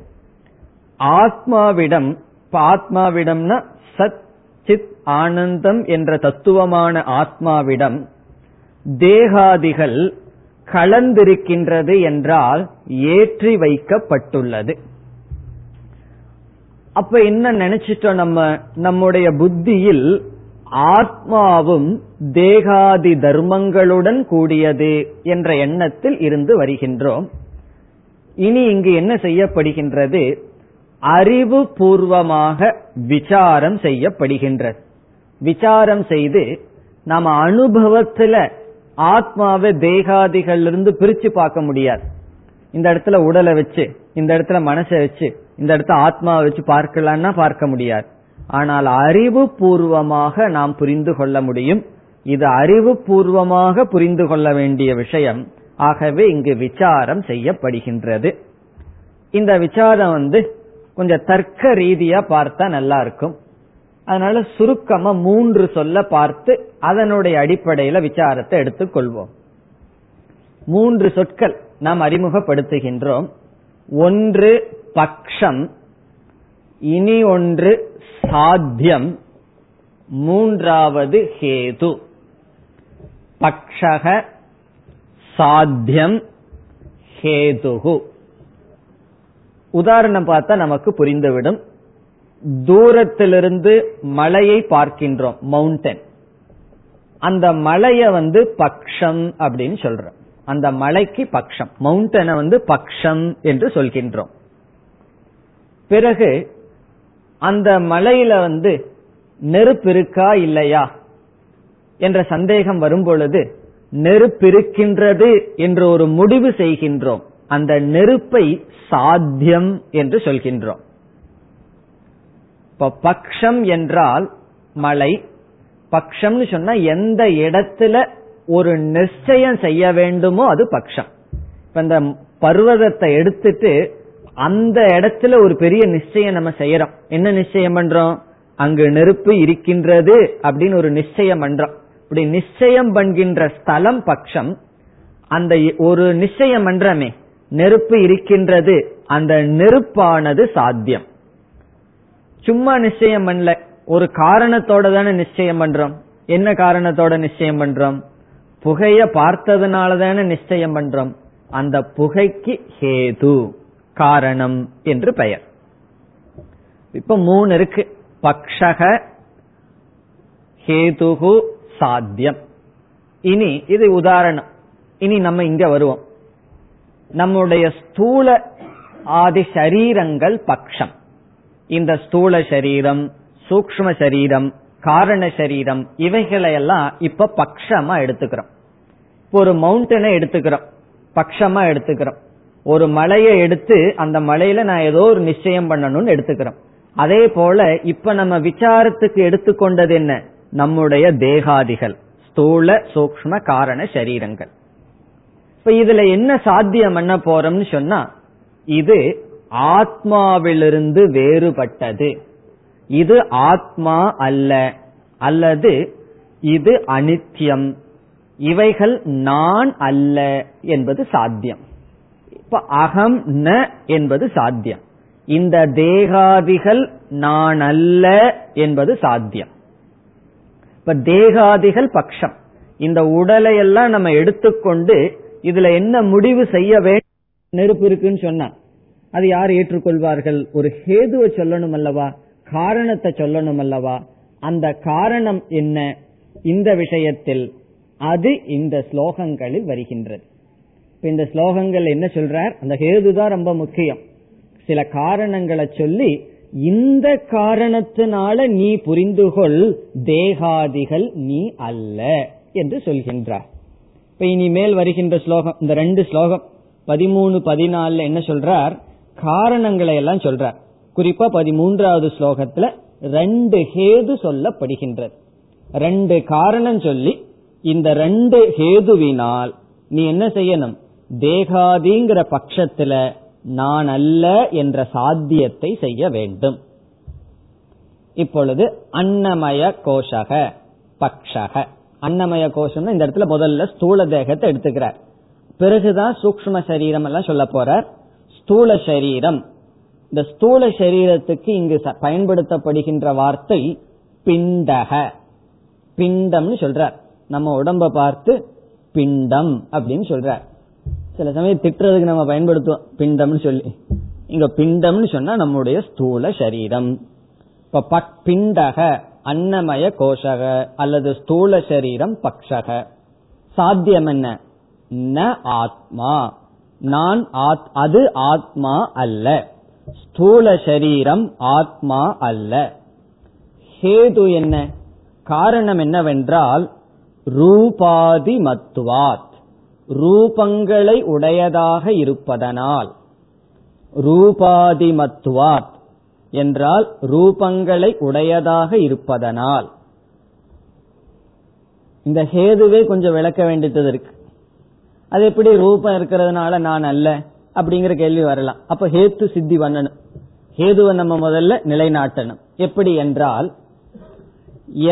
ஆத்மாவிடம் ஆத்மாவிடம்னா சத் சித் ஆனந்தம் என்ற தத்துவமான ஆத்மாவிடம் தேகாதிகள் கலந்திருக்கின்றது என்றால் ஏற்றி வைக்கப்பட்டுள்ளது. அப்ப என்ன நினைச்சிட்டோம் நம்ம? நம்முடைய புத்தியில் ஆத்மாவும் தேகாதி தர்மங்களுடன் கூடியது என்ற எண்ணத்தில் இருந்து வருகின்றோம். இனி இங்கு என்ன செய்யப்படுகின்றது? அறிவு பூர்வமாக விசாரம் செய்யப்படுகின்றது. விசாரம் செய்து நம்ம அனுபவத்துல ஆத்மாவை தேகாதிகளிலிருந்து பிரிச்சு பார்க்க முடியாது. இந்த இடத்துல உடலை வச்சு இந்த இடத்துல மனசை வச்சு இந்த இடத்துல ஆத்மாவை வச்சு பார்க்கலாம்னா பார்க்க முடியாது. ஆனால் அறிவு பூர்வமாக நாம் புரிந்து கொள்ள முடியும். இது அறிவு பூர்வமாக புரிந்து கொள்ள வேண்டிய விஷயம். ஆகவே இங்கு விசாரம் செய்யப்படுகின்றது. இந்த விசாரம் வந்து கொஞ்சம் தர்க்க ரீதியா பார்த்தா நல்லா இருக்கும். அதனால சுருக்கமா மூன்று சொல்ல பார்த்து அதனுடைய அடிப்படையில விசாரத்தை எடுத்துக்கொள்வோம். மூன்று சொற்கள் நாம் அறிமுகப்படுத்துகின்றோம். ஒன்று பக்ஷம் இனி ஒன்று சாத்தியம் மூன்றாவது ஹேது. பக்ஷக சாத்தியம் ஹேதுகு. உதாரணம் பார்த்தா நமக்கு புரிந்துவிடும். தூரத்திலிருந்து மலையை பார்க்கின்றோம் மவுண்டன் அந்த மலையை வந்து பக்ஷம் அப்படின்னு சொல்றோம். அந்த மலைக்கு பக்ஷம். மவுண்டனை வந்து பக்ஷம் என்று சொல்கின்றோம். பிறகு அந்த மலையில வந்து நெருப்பு இருக்கா இல்லையா என்ற சந்தேகம் வரும் பொழுது நெருப்பிருக்கின்றது என்று ஒரு முடிவு செய்கின்றோம். அந்த நெருப்பை சாத்தியம் என்று சொல்கின்றோம். இப்ப பக்ஷம் என்றால் மலை. பக்ஷம்னு சொன்னா எந்த இடத்துல ஒரு நிச்சயம் செய்ய வேண்டுமோ அது பக்ஷம். இப்ப இந்த பர்வதத்தை எடுத்துட்டு அந்த இடத்துல ஒரு பெரிய நிச்சயம் நம்ம செய்யறோம். என்ன நிச்சயம் பண்றோம்? அங்கு நெருப்பு இருக்கின்றது அப்படின்னு ஒரு நிச்சயம் பண்றோம். இப்படி நிச்சயம் பண்கின்ற ஸ்தலம் பட்சம் அந்த ஒரு நிச்சயம் பண்றமே நெருப்பு இருக்கின்றது அந்த நெருப்பானது சாத்தியம். சும்மா நிச்சயம் பண்ணல. ஒரு காரணத்தோட தானே நிச்சயம் பண்றோம். என்ன காரணத்தோட நிச்சயம் பண்றோம்? புகைய பார்த்ததுனால தானே நிச்சயம் பண்றோம். அந்த புகைக்கு ஹேது காரணம் என்று பெயர். இப்ப மூணு இருக்கு. பக்ஷக ஹேதுகு சாத்தியம். இனி இது உதாரணம். இனி நம்ம இங்க வருவோம். நம்முடைய ஸ்தூல ஆதி சரீரங்கள் பக்ஷம். இந்த ஸ்தூல சரீரம் சூக்ம சரீரம் காரண சரீரம் இவைகளையெல்லாம் இப்ப பக்ஷமா எடுத்துக்கிறோம். ஒரு மவுண்டனை எடுத்துக்கிறோம். பக்ஷமா எடுத்துக்கிறோம். ஒரு மலையை எடுத்து அந்த மலையில நான் ஏதோ ஒரு நிச்சயம் பண்ணணும்னு எடுத்துக்கிறோம். அதே போல இப்ப நம்ம விசாரத்துக்கு எடுத்துக்கொண்டது என்ன? நம்முடைய தேகாதிகள் ஸ்தூல சூக்ம காரண சரீரங்கள். இப்ப இதுல என்ன சாத்தியம் பண்ண போறோம்னு சொன்னா இது ஆத்மாவிலிருந்து வேறுபட்டது. இது ஆத்மா அல்ல அல்லது இது அனித்யம். இவைகள் நான் அல்ல என்பது சாத்தியம். இப்ப அகம் ந என்பது சாத்தியம். இந்த தேகாதிகள் நான் அல்ல என்பது சாத்தியம். இப்ப தேகாதிகள் பட்சம் இந்த உடலை எல்லாம் நம்ம எடுத்துக்கொண்டு இதுல என்ன முடிவு செய்ய வேண்டும் நெருப்பு இருக்குன்னு சொன்ன அது யார் ஏற்றுக்கொள்வார்கள்? ஒரு ஹேதுவை சொல்லணும் அல்லவா? காரணத்தை சொல்லணும் அல்லவா? அந்த காரணம் என்ன? இந்த விஷயத்தில் அது இந்த ஸ்லோகங்களில் வருகின்றது. இப்ப இந்த ஸ்லோகங்கள் என்ன சொல்றார்? அந்த ஹேது தான் ரொம்ப முக்கியம். சில காரணங்களை சொல்லி இந்த காரணத்தினால நீ புரிந்துகொள் தேகாதிகள் நீ அல்ல என்று சொல்கின்றார். இப்ப இனிமேல் வருகின்ற ஸ்லோகம் இந்த ரெண்டு ஸ்லோகம் பதிமூணு பதினாலுல என்ன சொல்றார்? காரணங்களை எல்லாம் சொல்றார். குறிப்பா பதிமூன்றாவது ஸ்லோகத்துல ரெண்டு ஹேது சொல்லப்படுகின்றது. ரெண்டு காரணம் சொல்லி இந்த ரெண்டு ஹேதுவினால் நீ என்ன செய்யணும்? தேகாதிங்கிற பட்சத்துல நான் அல்ல என்ற சாத்தியத்தை செய்ய வேண்டும். இப்பொழுது அன்னமய கோஷக பக்ஷக. அன்னமய கோஷம் இந்த இடத்துல முதல்ல ஸ்தூல தேகத்தை எடுத்துக்கிறார். பிறகுதான் சூக்ம சரீரம் எல்லாம் சொல்ல போறார். ஸ்தூல சரீரம். இந்த ஸ்தூல சரீரத்துக்கு இங்கு பயன்படுத்தப்படுகின்ற வார்த்தை பிண்டக. பிண்டம்னு சொல்றார். நம்ம உடம்ப பார்த்து பிண்டம் அப்படின்னு சொல்றார். சில சமயம் திட்டுறதுக்கு நம்ம பயன்படுத்துவோம். பிண்டம்னு சொல்லி. இங்க பிண்டம்னு சொன்னா நம்முடைய ஸ்தூல சரீரம். இப்ப பிண்டக அன்னமய கோஷக அல்லது ஸ்தூல சரீரம் பக்ஷக. சாத்தியம் என்ன? ந ஆத்மா. நான் அது ஆத்மா அல்ல. ஸ்தூல சரீரம் ஆத்மா அல்ல. ஹேது என்ன? காரணம் என்னவென்றால் ரூபாதி மத்துவாத் ரூபங்களை உடையதாக இருப்பதனால். ரூபாதி மத்துவாத் என்றால் ரூபங்களை உடையதாக இருப்பதனால். இந்த ஹேதுவே கொஞ்சம் விளக்க வேண்டியது இருக்கு. அது எப்படி ரூபம் இருக்கிறதுனால நான் அல்ல அப்படிங்கிற கேள்வி வரலாம். அப்ப ஹேத்து சித்தி பண்ணணும் ஹேதுவை நம்ம முதல்ல நிலைநாட்டணும். எப்படி என்றால்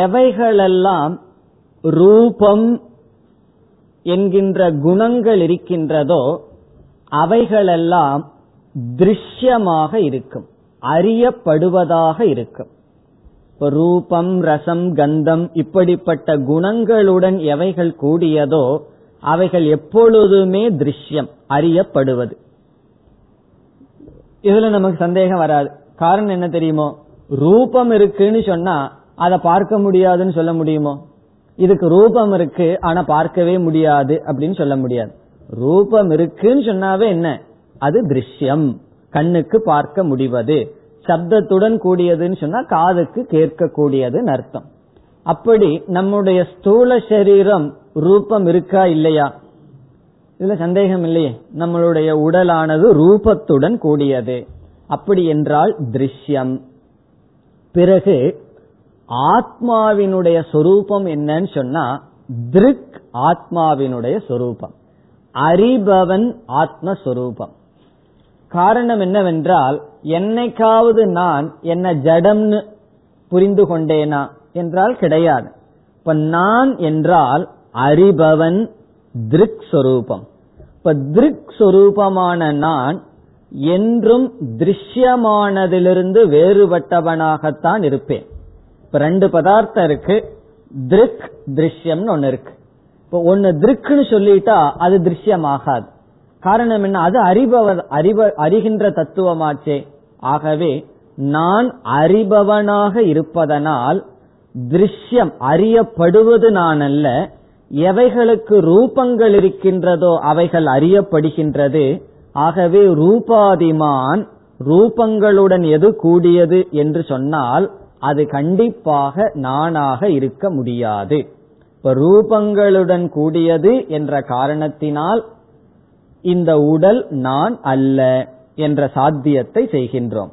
எவைகளெல்லாம் ரூபம் என்கின்ற குணங்கள் இருக்கின்றதோ அவைகளெல்லாம் திருஷ்யமாக இருக்கும் அறியப்படுவதாக இருக்கும். ரூபம் ரசம் கந்தம் இப்படிப்பட்ட குணங்களுடன் எவைகள் கூடியதோ அவைகள் எப்பொழுதுமே திருஷ்யம் அறியப்படுவது. இதுல நமக்கு சந்தேகம் வராது. காரணம் என்ன தெரியுமோ? ரூபம் இருக்குன்னு சொன்னா அதை பார்க்க முடியாதுன்னு சொல்ல முடியுமோ? இதுக்கு ரூபம் இருக்கு ஆனா பார்க்கவே முடியாது அப்படின்னு சொல்ல முடியாது. ரூபம் இருக்குன்னு சொன்னாவே என்ன? அது திருஷ்யம். கண்ணுக்கு பார்க்க முடிவது. சப்தத்துடன் கூடியதுன்னு சொன்னா காதுக்கு கேட்கக்கூடியதுன்னு அர்த்தம். அப்படி நம்முடைய ஸ்தூல சரீரம் ரூபம் இருக்கா இல்லையா? இதுல சந்தேகம் இல்லையே. நம்மளுடைய உடலானது ரூபத்துடன் கூடியது. அப்படி என்றால் திருஷ்யம். பிறகு ஆத்மாவினுடைய சொரூபம் என்னன்னு சொன்னா திருக் ஆத்மாவினுடைய சொரூபம். அறிபவன் ஆத்மஸ்வரூபம். காரணம் என்னவென்றால் என்னைக்காவது நான் என்ன ஜடம்னு புரிந்து கொண்டேனா என்றால் கிடையாது. இப்ப நான் என்றால் அறிபவன் திருக் சொரூபம் இப்ப திருக் சொரூபமான நான் என்றும் திருஷ்யமானதிலிருந்து வேறுபட்டவனாகத்தான் இருப்பேன். இப்ப ரெண்டு பதார்த்தம் இருக்கு. திருக் திருஷ்யம்னு ஒன்னு இருக்கு. இப்ப ஒன்னு திருக்குன்னு சொல்லிட்டா அது திருஷ்யமாகாது. காரணம் என்ன? அது அறிபவ அறிவ அறிகின்ற தத்துவமாச்சே. ஆகவே நான் அறிபவனாக இருப்பதனால் திருஷ்யம் அறியப்படுவது நான் அல்ல எவைகளுக்கு ரூபங்கள் இருக்கின்றதோ அவைகள் அறியப்படுகின்றது. ஆகவே ரூபாதிமான் ரூபங்களுடன் எது கூடியது என்று சொன்னால் அது கண்டிப்பாக நானாக இருக்க முடியாது. இப்ப ரூபங்களுடன் கூடியது என்ற காரணத்தினால் இந்த உடல் நான் அல்ல என்ற சாத்தியத்தை செய்கின்றோம்.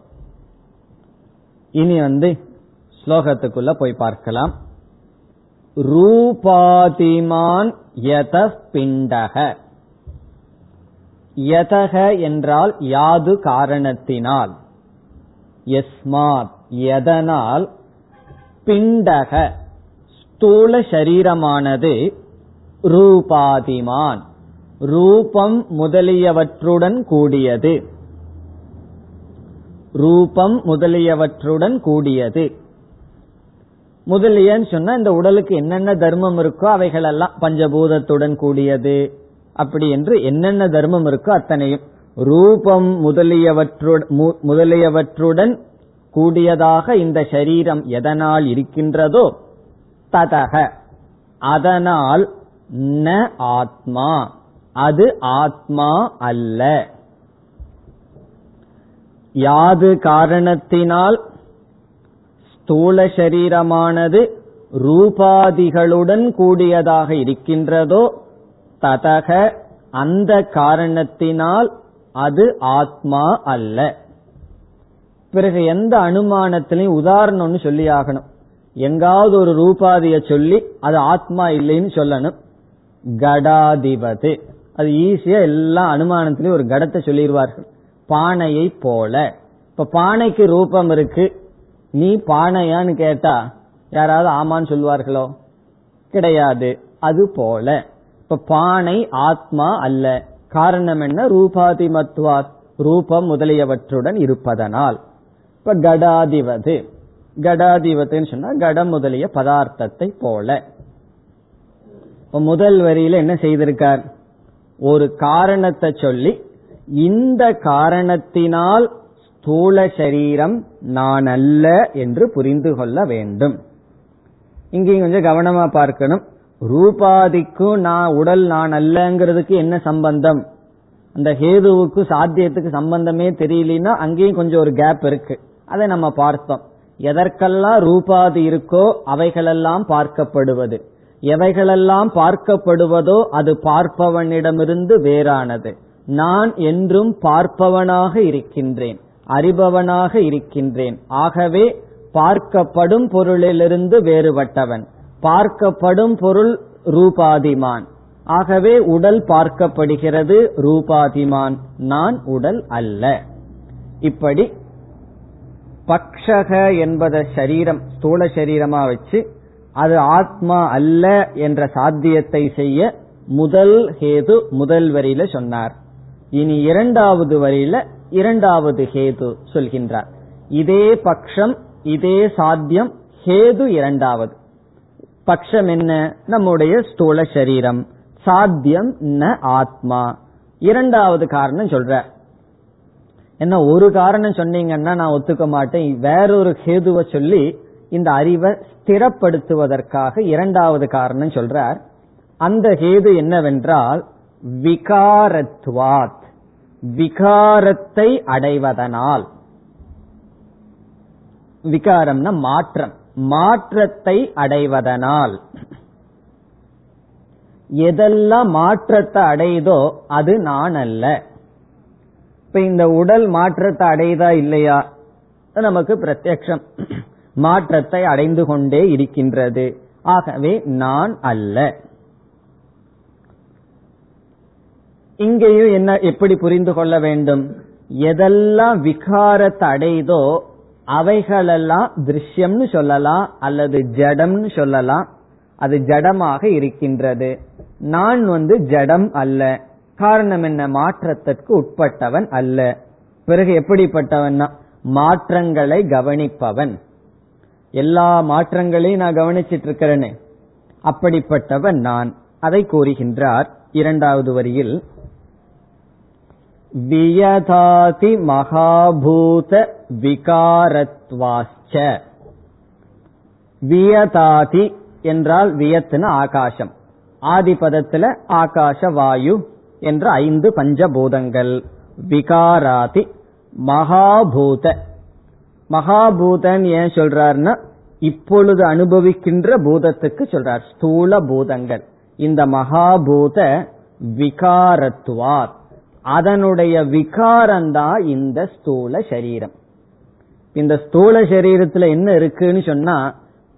இனி வந்து ஸ்லோகத்துக்குள்ள போய் பார்க்கலாம். ரூபாதிமான் யத பிண்டக. யதக என்றால் யாது காரணத்தினால். எஸ்மாத் எதனால் பிண்டக. ஸ்தூல சரீரமானது ரூபாதிமான். ரூபம் முதலியவற்றுடன் கூடியது. ரூபம் முதலியவற்றுடன் கூடியது. முதலியன்னு சொன்னா இந்த உடலுக்கு என்னென்ன தர்மம் இருக்கோ அவைகள் எல்லாம் பஞ்சபூதத்துடன் கூடியது. அப்படி என்று என்னென்ன தர்மம் இருக்கோ அத்தனையும் ரூபம் முதலியவற்றுடன் முதலியவற்றுடன் கூடியதாக இந்த சரீரம் எதனால் இருக்கின்றதோ ததக. அதனால் ந ஆத்மா. அது ஆத்மா அல்ல. யாது காரணத்தினால் ஸ்தூல சரீரமானது ரூபாதிகளுடன் கூடியதாக இருக்கின்றதோ ததக அந்த காரணத்தினால் அது ஆத்மா அல்ல. பிறகு எந்த அனுமானத்திலையும் உதாரணம்னு சொல்லி ஆகணும். எங்காவது ஒரு ரூபாதிய சொல்லி அது ஆத்மா இல்லைன்னு சொல்லணும். கடாதிபது. அது ஈஸியா எல்லா அனுமானத்திலையும் ஒரு கடத்தை சொல்லிடுவார்கள் பானையை போல. இப்ப பானைக்கு ரூபம் இருக்கு. நீ பானையான்னு கேட்டா யாராவது ஆமான்னு சொல்லுவார்களோ? கிடையாது. அது போல. இப்ப பானை ஆத்மா அல்ல. காரணம் என்ன? ரூபாதிமத்வா ரூபம் முதலியவற்றுடன் இருப்பதனால். இப்ப கடாதிவது கடாதிபத்துன்னு சொன்னா கடம் முதலிய பதார்த்தத்தை போல. இப்ப முதல் வரியில என்ன செய்திருக்கார்? ஒரு காரணத்தை சொல்லி இந்த காரணத்தினால் ஸ்தூல சரீரம் நான் அல்ல என்று புரிந்து கொள்ள வேண்டும். இங்கேயும் கொஞ்சம் கவனமா பார்க்கணும். ரூபாதிக்கும் நான் உடல் நான் அல்லங்கிறதுக்கு என்ன சம்பந்தம்? அந்த ஹேதுவுக்கு சாத்தியத்துக்கு சம்பந்தமே தெரியலனா அங்கேயும் கொஞ்சம் ஒரு கேப் இருக்கு. அதை நம்ம பார்த்தோம். எதற்கெல்லாம் ரூபாதி இருக்கோ அவைகளெல்லாம் பார்க்கப்படுவது. எவைகளெல்லாம் பார்க்கப்படுவதோ அது பார்ப்பவனிடமிருந்து வேறானது. நான் என்றும் பார்ப்பவனாக இருக்கின்றேன். அறிபவனாக இருக்கின்றேன். ஆகவே பார்க்கப்படும் பொருளிலிருந்து வேறுபட்டவன். பார்க்கப்படும் பொருள் ரூபாதிமான். ஆகவே உடல் பார்க்கப்படுகிறது ரூபாதிமான். நான் உடல் அல்ல. இப்படி பக்ஷக என்பத சரீரம் ஸ்தூல சரீரமா வச்சு அது ஆத்மா அல்ல என்ற சாத்தியத்தை செய்ய முதல் ஹேது முதல் வரியில சொன்னார். இனி இரண்டாவது வரியில இரண்டாவது ஹேது சொல்கின்றார். இதே பக்ஷம் இதே சாத்தியம் ஹேது இரண்டாவது. பக்ஷம் என்ன? நம்முடைய ஸ்தூல சரீரம். சாத்தியம் ந ஆத்மா. இரண்டாவது காரணம் சொல்ற என்ன ஒரு காரணம் சொன்னீங்கன்னா நான் ஒத்துக்க மாட்டேன். வேறொரு ஹேதுவை சொல்லி இந்த அறிவை ஸ்திரப்படுத்துவதற்காக இரண்டாவது காரணம் சொல்றார். அந்த ஹேது என்னவென்றால் விகாரத்வாத். விகாரத்தை அடைவதனால். விகாரம்னா மாற்றம். மாற்றத்தை அடைவதனால். எதெல்லாம் மாற்றத்தை அடையுதோ அது நான் அல்ல. இப்ப இந்த உடல் மாற்றத்தை அடையுதா இல்லையா? நமக்கு பிரத்யக்ஷம். மாற்றத்தை அடைந்து கொண்டே இருக்கின்றது. ஆகவே நான் அல்ல. இங்கேயும் என்ன எப்படி புரிந்து கொள்ள வேண்டும்? எதெல்லாம் விகாரத்தை அடைதோ அவைகளெல்லாம் திருஷ்யம்னு சொல்லலாம் அல்லது ஜடம்னு சொல்லலாம். அது ஜடமாக இருக்கின்றது. நான் வந்து ஜடம் அல்ல. காரணம் என்ன? மாற்றத்திற்கு உட்பட்டவன் அல்ல. பிறகு எப்படிப்பட்டவன் மாற்றங்களை கவனிப்பவன். எல்லா மாற்றங்களையும் நான் கவனிச்சிட்டு இருக்கிறேனே. அப்படிப்பட்டவன் நான். அதை கூறுகின்றார் இரண்டாவது வரியில் வியதாதி மகாபூத விகாரத்வாச்ச. வியதாதி என்றால் வியத்துன ஆகாசம். ஆதிபதத்துல ஆகாச வாயு என்ற ஐந்து பஞ்சபூதங்கள். விகாராதி மகாபூத. மகாபூதன் ஏன் சொல்றாருன்னா இப்பொழுது அனுபவிக்கின்ற பூதத்துக்கு சொல்றார் ஸ்தூல பூதங்கள். இந்த மகாபூத விகாரத்துவார் அதனுடைய விகாரம்தான் இந்த ஸ்தூல சரீரம். இந்த ஸ்தூல சரீரத்துல என்ன இருக்குன்னு சொன்னா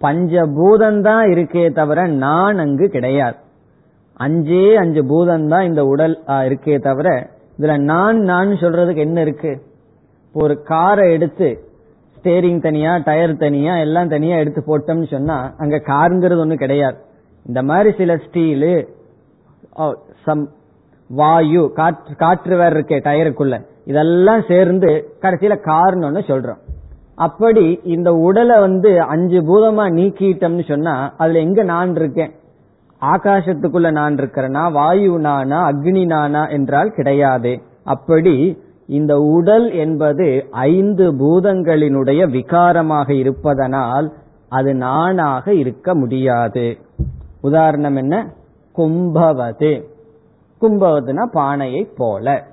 பஞ்சபூதம்தான் இருக்கே தவிர நான் அங்கு கிடையாது. அஞ்சே அஞ்சு பூதம்தான் இந்த உடல் இருக்கே தவிர இதுல நான் நான் சொல்றதுக்கு என்ன இருக்கு? ஒரு காரை எடுத்து ஸ்டேரிங் தனியா டயர் தனியா எல்லாம் தனியா எடுத்து போட்டோம்னு சொன்னா அங்க காருங்கிறது ஒண்ணு கிடையாது. இந்த மாதிரி சில ஸ்டீலு சம் வாயு காற்று காற்று வேற இருக்கே டயருக்குள்ள. இதெல்லாம் சேர்ந்து கடைசியில கார்னு ஒண்ணு சொல்றோம். அப்படி இந்த உடலை வந்து அஞ்சு பூதமா நீக்கிட்டோம்னு சொன்னா அதுல எங்க நான் இருக்கேன்? ஆகாசத்துக்குள்ள நான் இருக்கிறனா? வாயு நானா? அக்னி நானா? என்றால் கிடையாது. அப்படி இந்த உடல் என்பது ஐந்து பூதங்களினுடைய விகாரமாக இருப்பதனால் அது நானாக இருக்க முடியாது. உதாரணம் என்ன? கும்பவது. கும்பவதுனா பானையை போல.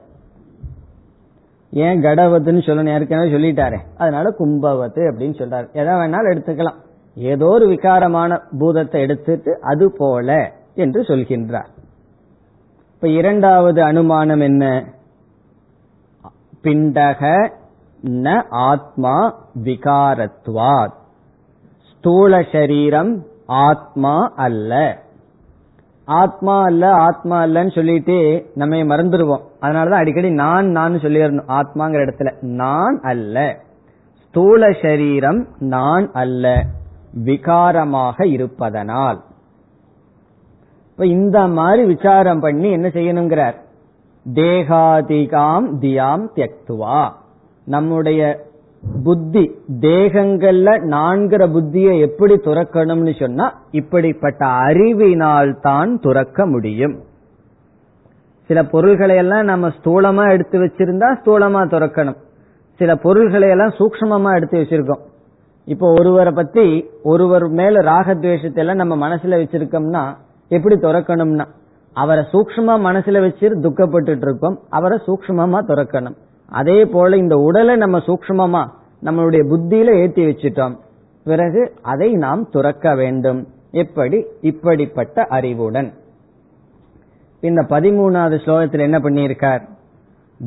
ஏன் கடவதுன்னு சொல்லணும் ஏற்கனவே சொல்லிட்டாரு. அதனால கும்பவத்து அப்படின்னு சொல்றாரு. எதை வேணாலும் எடுத்துக்கலாம். ஏதோ ஒரு விகாரமான பூதத்தை எடுத்துட்டு அது போல என்று சொல்கின்றார். இப்ப இரண்டாவது அனுமானம் என்ன? பிண்டக ந ஆத்மா விகாரத்வாத். ஸ்தூல சரீரம் ஆத்மா அல்ல. ஆத்மா அல்ல ஆத்மா அல்லன்னு சொல்லிட்டு நம்ம மறந்துடுவோம் அதனாலதான் அடிக்கடி நான் நான் சொல்லிடணும். ஆத்மாங்கிற இடத்துல நான் அல்ல. ஸ்தூல சரீரம் நான் அல்ல. விகாரமாக இருப்பதனால். இப்ப இந்த மாதிரி விசாரம் பண்ணி என்ன செய்யணுங்கிறார்? தேகாதிகாம் தியாம் தியக்துவா. நம்முடைய புத்தி தேகங்கள்ல நான்கிற புத்தியை எப்படி துறக்கணும்னு சொன்னா இப்படிப்பட்ட அறிவினால் தான் துறக்க முடியும். சில பொருள்களை எல்லாம் நம்ம ஸ்தூலமா எடுத்து வச்சிருந்தா ஸ்தூலமா துறக்கணும். சில பொருள்களை எல்லாம் சூக்மமா எடுத்து வச்சிருக்கோம். இப்போ ஒருவரை பத்தி ஒருவர் மேல ராகத்வேஷத்தை எல்லாம் நம்ம மனசுல வச்சிருக்கோம்னா எப்படி துறக்கணும்னா அவரை சூக்மமா மனசுல வச்சு துக்கப்பட்டு இருக்கோம் அவரை சூக்மமா துறக்கணும். அதே போல இந்த உடலை நம்ம சூக்மமா நம்மளுடைய புத்தியில ஏற்றி வச்சிட்டோம். பிறகு அதை நாம் துறக்க வேண்டும். எப்படி? இப்படிப்பட்ட அறிவுடன். இந்த பதிமூணாவது ஸ்லோகத்தில் என்ன பண்ணியிருக்கார்?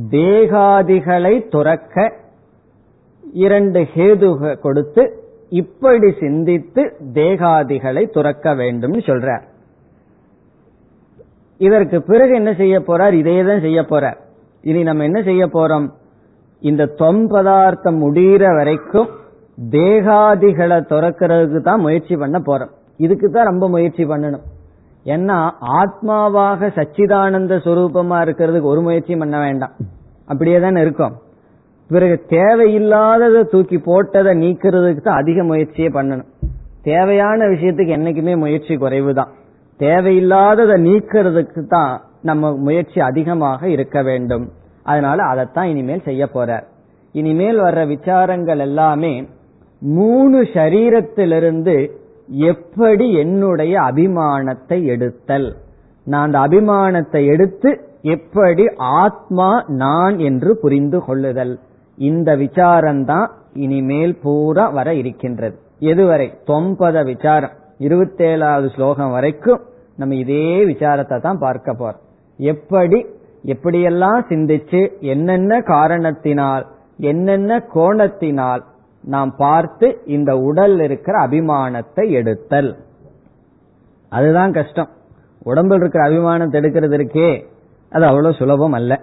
தேகாதிகளை துறக்க இரண்டு ஹேது கொடுத்து இப்படி சிந்தித்து தேகாதிகளை துறக்க வேண்டும் சொல்றார். இதற்கு பிறகு என்ன செய்ய போறார்? இதே தான் செய்ய போறார். இனி நம்ம என்ன செய்ய போறோம்? இந்த தொம் பதார்த்தம் முடிகிற வரைக்கும் தேகாதிகளை துறக்கிறதுக்கு தான் முயற்சி பண்ண போறோம். இதுக்கு தான் ரொம்ப முயற்சி பண்ணணும். ஏன்னா ஆத்மாவாக சச்சிதானந்த சுரூபமா இருக்கிறதுக்கு ஒரு முயற்சியும் பண்ண வேண்டாம். அப்படியே தானே இருக்கும். பிறகு தேவையில்லாததை தூக்கி போட்டதை நீக்கிறதுக்கு தான் அதிக முயற்சியே பண்ணணும். தேவையான விஷயத்துக்கு என்னைக்குமே முயற்சி குறைவு தான் தேவையில்லாததை நீக்கிறதுக்கு தான் நம்ம முயற்சி அதிகமாக இருக்க வேண்டும். அதனால அதைத்தான் இனிமேல் செய்ய போறார் இனிமேல் வர்ற விசாரங்கள் எல்லாமே மூணு சரீரத்திலிருந்து எப்படி என்னுடைய அபிமானத்தை எடுத்தல். நான் அந்த அபிமானத்தை எடுத்து எப்படி ஆத்மா நான் என்று புரிந்து கொள்ளுதல். இந்த விசாரம்தான் இனிமேல் பூரா வர இருக்கின்றது. எதுவரை? தொம்பத விசாரம். இருபத்தேழாவது ஸ்லோகம் வரைக்கும் நம்ம இதே விசாரத்தை தான் பார்க்க போறோம். எப்படி எப்படியெல்லாம் சிந்திச்சு என்னென்ன காரணத்தினால் என்னென்ன கோணத்தினால் நாம் பார்த்து இந்த உடல் இருக்கிற அபிமானத்தை எடுத்தல். அதுதான் கஷ்டம். உடம்பில் இருக்கிற அபிமானத்தை எடுக்கிறது இருக்கே அது அவ்வளவு சுலபம் அல்ல.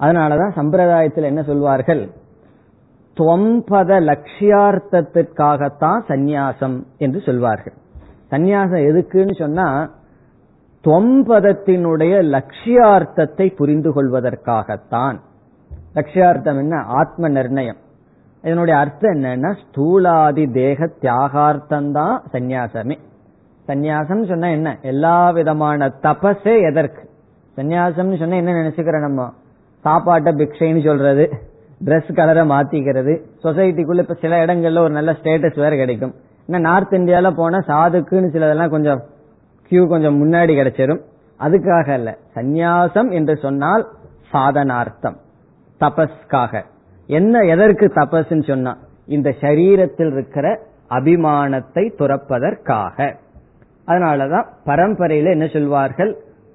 அதனாலதான் சம்பிரதாயத்தில் என்ன சொல்வார்கள்? தொம்பத லட்சியார்த்தத்திற்காகத்தான் சந்நியாசம் என்று சொல்வார்கள். சந்நியாசம் எதுக்குன்னு சொன்னா தொம்பதத்தினுடைய லட்சியார்த்தத்தை புரிந்து கொள்வதற்காகத்தான். லட்சியார்த்தம் என்ன? ஆத்ம நிர்ணயம். இதனுடைய அர்த்தம் என்னன்னா ஸ்தூலாதி தேக தியாகார்த்தம் தான் சந்நியாசமே. சந்நியாசம் சொன்னா என்ன? எல்லா விதமான தபஸே எதற்கு? சந்நியாசம்னு சொன்னா என்ன நினைச்சுக்கிறோம் நம்ம? சாப்பாட்டை பிக்ஷைன்னு சொல்றது ட்ரெஸ் கலரை மாத்திக்கிறது. சொசைட்டிக்குள்ள இப்ப சில இடங்கள்ல ஒரு நல்ல ஸ்டேட்டஸ் வேற கிடைக்கும். இன்னும் நார்த் இந்தியால போனா சாதுக்குன்னு சிலதெல்லாம் கொஞ்சம் கியூ கொஞ்சம் முன்னாடி கிடைச்சிடும் அதுக்காக அல்ல. சந்நியாசம் என்று சொன்னால் சாதனார்த்தம். தபஸ்காக என்ன எதற்கு தபஸ்ன்னு சொன்னா இந்த சரீரத்தில் இருக்கிற அபிமானத்தை துறப்பதற்காக. அதனாலதான் பரம்பரையில என்ன சொல்வார்கள்?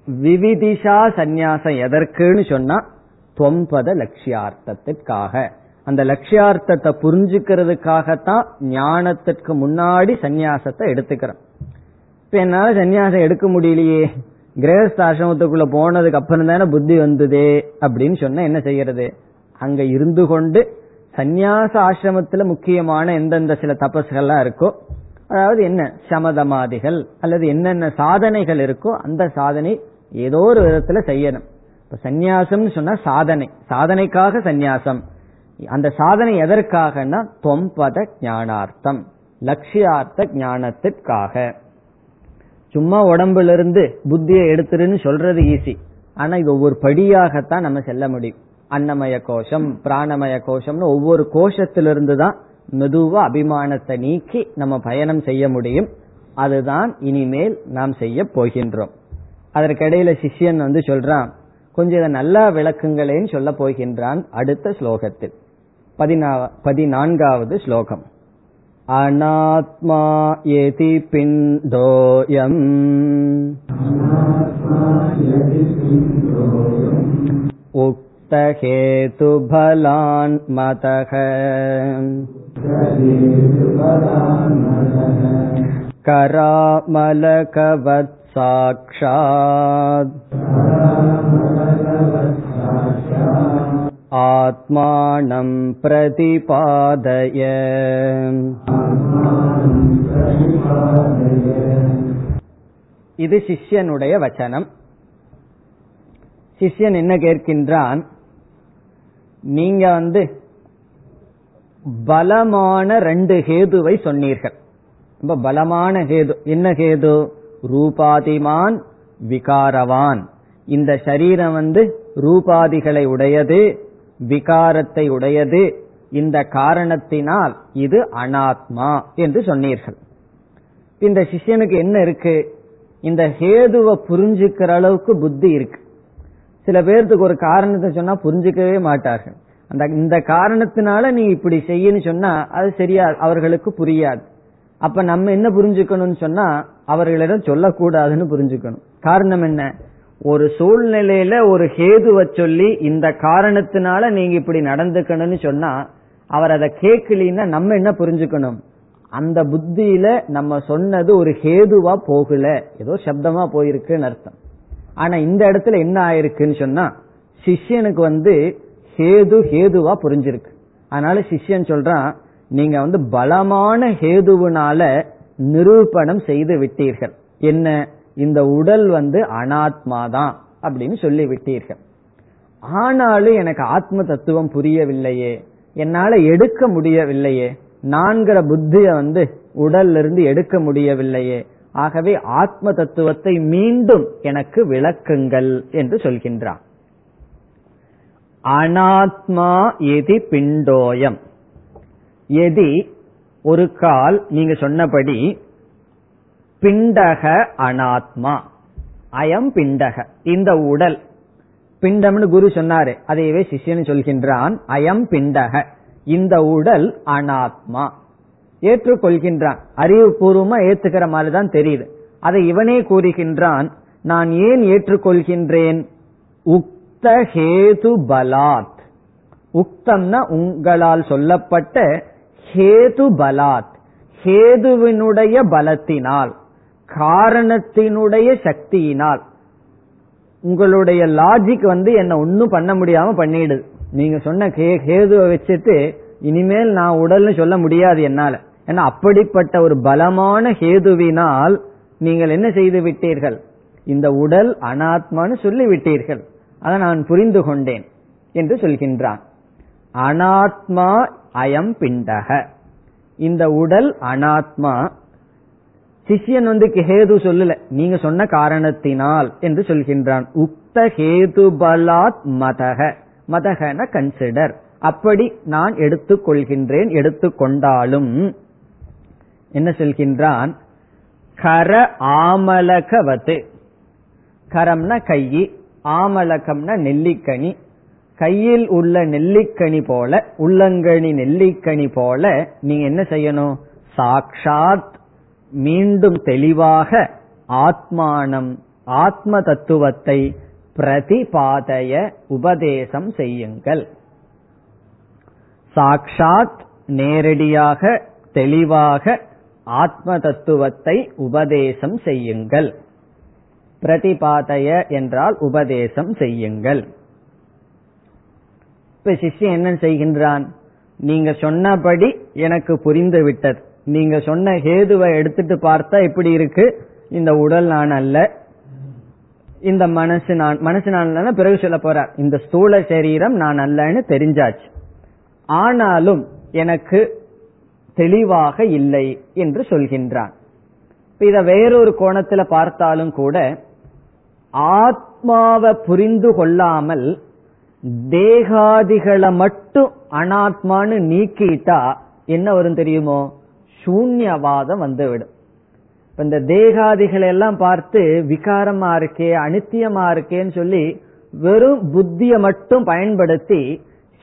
விவிதிஷா சந்நியாசம் எதற்குன்னு சொன்னா தொம்பத லட்சியார்த்தத்திற்காக. அந்த லட்சியார்த்தத்தை புரிஞ்சுக்கிறதுக்காகத்தான் ஞானத்திற்கு முன்னாடி சந்நியாசத்தை எடுத்துக்கிறோம். இப்ப என்னால சன்னியாசம் எடுக்க முடியலையே. கிரகஸ்த ஆசிரமத்துக்குள்ள போனதுக்கு அப்புறம் தானே புத்தி வந்ததே அப்படின்னு சொன்னா என்ன செய்யறது? அங்க இருந்து கொண்டு சந்நியாச ஆசிரமத்துல முக்கியமான எந்தெந்த சில தபஸ்கள்லாம் இருக்கோ அதாவது என்ன சமதமாதிகள் அல்லது என்னென்ன சாதனைகள் இருக்கோ அந்த சாதனை ஏதோ ஒரு விதத்துல செய்யணும். இப்ப சந்நியாசம்னு சொன்னா சாதனை. சாதனைக்காக சந்நியாசம். அந்த சாதனை எதற்காகனா தொம்பத ஞானார்த்தம். லட்சியார்த்த ஞானத்திற்காக. சும்மா உடம்புல இருந்து புத்தியை எடுத்துருன்னு சொல்றது ஈஸி ஆனா இது ஒவ்வொரு படியாகத்தான் நம்ம செல்ல முடியும். அன்னமய கோஷம் பிராணமய கோஷம்னு ஒவ்வொரு கோஷத்திலிருந்து தான் மெதுவா அபிமானத்தை நீக்கி நம்ம பயணம் செய்ய முடியும். அதுதான் இனிமேல் நாம் செய்ய போகின்றோம். அதற்கிடையில சிஷ்யன் வந்து சொல்றான் கொஞ்சம் இதை நல்லா விளக்குங்களேன்னு சொல்ல போகின்றான் அடுத்த ஸ்லோகத்தில். பதினான்காவது ஸ்லோகம். अनात्मा यति पिण्डोऽयम् उक्तहेतुफलान्मतः करामलकवत् साक्षात् आत्मानं प्रतिपादय இது சிஷ்யனுடைய வச்சனம் சிஷ்யன் என்ன கேட்கின்றான் நீங்க வந்து பலமான ரெண்டு ஹேதுவை சொன்னீர்கள் ரொம்ப பலமான ஹேது என்ன ஹேது ரூபாதிமான் விகாரவான் இந்த சரீரம் வந்து ரூபாதிகளை உடையது விகாரத்தை உடையது. இந்த காரணத்தினால் இது அனாத்மா என்று சொன்னீர்கள். இந்த சிஷ்யனுக்கு என்ன இருக்கு? இந்த ஹேதுவை புரிஞ்சுக்கிற அளவுக்கு புத்தி இருக்கு. சில பேர்த்துக்கு ஒரு காரணத்தை சொன்னா புரிஞ்சுக்கவே மாட்டார்கள். அந்த இந்த காரணத்தினால நீ இப்படி செய்யன்னு சொன்னா அது சரியா அவர்களுக்கு புரியாது. அப்ப நம்ம என்ன புரிஞ்சுக்கணும்னு சொன்னா அவர்களிடம் சொல்லக்கூடாதுன்னு புரிஞ்சுக்கணும். காரணம் என்ன? ஒரு சூழ்நிலையில ஒரு ஹேதுவை சொல்லி இந்த காரணத்தினால நீங்க இப்படி நடந்துக்கணும்னு சொன்னா அவர் அதை கேட்கலின்னா நம்ம என்ன புரிஞ்சுக்கணும்? அந்த புத்தியில நம்ம சொன்னது ஒரு ஹேதுவா போகல. ஏதோ சப்தமா போயிருக்குன்னு அர்த்தம். ஆனா இந்த இடத்துல என்ன ஆயிருக்குன்னு சொன்னா சிஷ்யனுக்கு வந்து ஹேது ஹேதுவா புரிஞ்சிருக்கு. அதனால சிஷ்யன் சொல்றான் நீங்க வந்து பலமான ஹேதுவினால நிரூபணம் செய்து விட்டீர்கள். என்ன? இந்த உடல் வந்து அனாத்மா தான் அப்படின்னு சொல்லி விட்டீர்கள் ஆனாலும் எனக்கு ஆத்ம தத்துவம் புரியவில்லையே. என்னால எடுக்க முடியவில்லையே. நான்கிற புத்திய வந்து உடல்ல இருந்து எடுக்க முடியவில்லையே. ஆகவே ஆத்ம தத்துவத்தை மீண்டும் எனக்கு விளக்குங்கள் என்று சொல்கின்றார். அனாத்மா எதி பிண்டோயம். எதி ஒரு கால் நீங்க சொன்னபடி பிண்டக அனாத்மா. அயம் பிண்டக. இந்த உடல். பிண்டம்னு குரு சொன்னாரு. அதையவே சிஷ்யன் சொல்கின்றான். அயம் பிண்டக. இந்த உடல் அனாத்மா. ஏற்றுக்கொள்கின்றான். அறிவுபூர்வமா ஏத்துக்கிற மாதிரி தான் தெரியுது. அதை இவனே கூறுகின்றான் நான் ஏன் ஏற்றுக்கொள்கின்றேன்? உக்த ஹேது பலாத். உக்தம்னா உங்களால் சொல்லப்பட்ட ஹேது பலாத். ஹேதுவினுடைய பலத்தினால். காரணத்தினுடைய சக்தியினால். உங்களுடைய லாஜிக் வந்து என்ன ஒன்னும் பண்ண முடியாம பண்ணிடுது. நீங்க சொன்ன ஹேதுவை வச்சுட்டு இனிமேல் நான் உடல்னு சொல்ல முடியாது என்னால. ஏன்னா அப்படிப்பட்ட ஒரு பலமான ஹேதுவினால் நீங்கள் என்ன செய்து விட்டீர்கள்? இந்த உடல் அனாத்மான்னு சொல்லி விட்டீர்கள். அதை நான் புரிந்து கொண்டேன் என்று சொல்கின்றான். அனாத்மா அயம் பிண்டக. இந்த உடல் அனாத்மா சிஷ்யன் வந்து ஹேது சொல்லல. நீங்க சொன்ன காரணத்தினால் என்று சொல்கின்றான். உக்த ஹேது பலாத் மதக மதகன கன்சிடர் அப்படி நான் எடுத்துக்கொள்கின்றேன் எடுத்துக்கொண்டாலும் என்ன சொல்கின்றான்? கர ஆமலகவத்து. கரம்னா கையி ஆமலகம்னா நெல்லிக்கனி. கையில் உள்ள நெல்லிக்கனி போல உள்ளங்கனி நெல்லிக்கனி போல நீங்க என்ன செய்யணும்? சாக்ஷாத் மீண்டும் தெளிவாக ஆத்மானம் ஆத்ம தத்துவத்தை பிரதிபாதய உபதேசம் செய்யுங்கள். சாக்ஷாத் நேரடியாக தெளிவாக ஆத்ம தத்துவத்தை உபதேசம் செய்யுங்கள். பிரதிபாதய என்றால் உபதேசம் செய்யுங்கள். இப்ப சிஷ்யன் என்ன செய்கின்றான்? நீங்க சொன்னபடி எனக்கு புரிந்துவிட்டது. நீங்க சொன்ன ஹேதுவை எடுத்துட்டு பார்த்தா எப்படி இருக்கு. இந்த உடல் நான் அல்ல. இந்த மனசு நான் மனசு நான் பிறகு சொல்ல போறார் இந்த ஸ்தூல சரீரம் நான் அல்லன்னு தெரிஞ்சாச்சு. ஆனாலும் எனக்கு தெளிவாக இல்லை என்று சொல்கின்றான். இத வேறொரு கோணத்துல பார்த்தாலும் கூட ஆத்மாவை புரிந்து கொள்ளாமல் தேகாதிகளை மட்டும் அனாத்மான்னு நீக்கிட்டா என்ன வரும் தெரியுமோ? சூன்யவாதம் வந்துவிடும். இந்த தேகாதிகளை எல்லாம் பார்த்து விகாரமா இருக்கே அனித்தியமா இருக்கேன்னு சொல்லி வெறும் புத்திய மட்டும் பயன்படுத்தி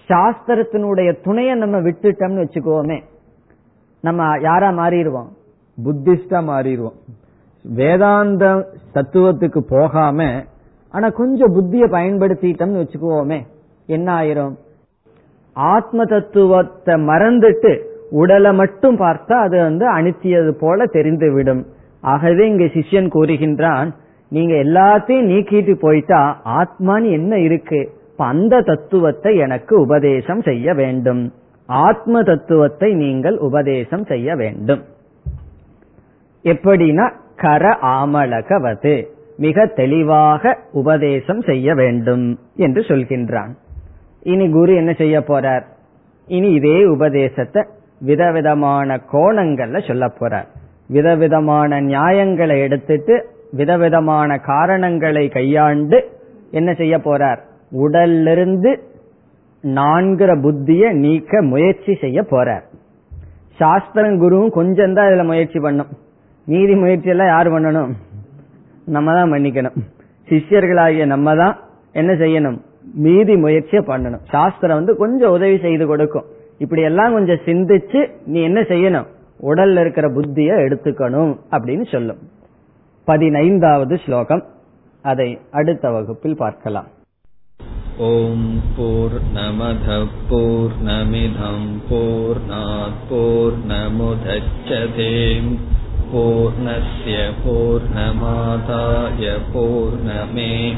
சாஸ்திரத்தினுடைய துணையை நம்ம விட்டுட்டோம்னு வச்சுக்கோமே. நம்ம யாரா மாறிடுவோம்? புத்திஸ்டா மாறிடுவோம். வேதாந்த தத்துவத்துக்கு போகாம ஆனா கொஞ்சம் புத்திய பயன்படுத்திட்டோம்னு வச்சுக்குவோமே என்ன ஆயிரும்? ஆத்ம தத்துவத்தை மறந்துட்டு உடலை மட்டும் பார்த்தா அது வந்து அனுத்தியது போல தெரிந்துவிடும். ஆகவே இங்க சிஷ்யன் கூறுகின்றான் நீங்க எல்லாத்தையும் நீக்கிட்டு போயிட்டா ஆத்மான்னு என்ன இருக்கு? அந்த தத்துவத்தை எனக்கு உபதேசம் செய்ய வேண்டும். ஆத்ம தத்துவத்தை நீங்கள் உபதேசம் செய்ய வேண்டும். எப்படின்னா கர ஆமலகவது மிக தெளிவாக உபதேசம் செய்ய வேண்டும் என்று சொல்கின்றான். இனி குரு என்ன செய்ய போறார்? இனி இதே உபதேசத்தை விதவிதமான கோணங்கள்ல சொல்ல போறார் விதவிதமான நியாயங்களை எடுத்துட்டு விதவிதமான காரணங்களை கையாண்டு என்ன செய்ய போறார்? உடல்லிருந்து நான்கிற புத்திய நீக்க முயற்சி செய்ய போறார். சாஸ்திரம் குருவும் கொஞ்சம் தான் இதுல முயற்சி பண்ணும். மீதி முயற்சி எல்லாம் யார் பண்ணணும்? நம்ம தான் பண்ணிக்கணும். சிஷ்யர்களாகிய நம்ம தான் என்ன செய்யணும்? மீதி முயற்சியை பண்ணணும். சாஸ்திரம் வந்து கொஞ்சம் உதவி செய்து கொடுக்கும். இப்படி எல்லாம் கொஞ்சம் சிந்திச்சு நீ என்ன செய்யணும் உடல்ல இருக்கிற புத்திய எடுத்துக்கணும் அப்படின்னு சொல்லும் பதினைந்தாவது ஸ்லோகம் அதை அடுத்த வகுப்பில் பார்க்கலாம் ॐ पूर्णमधः पूर्णमिधम् पूर्णात् पूर्णमुदच्छते पूर्णस्य पूर्णमादाय पूर्णमेवावशिष्यते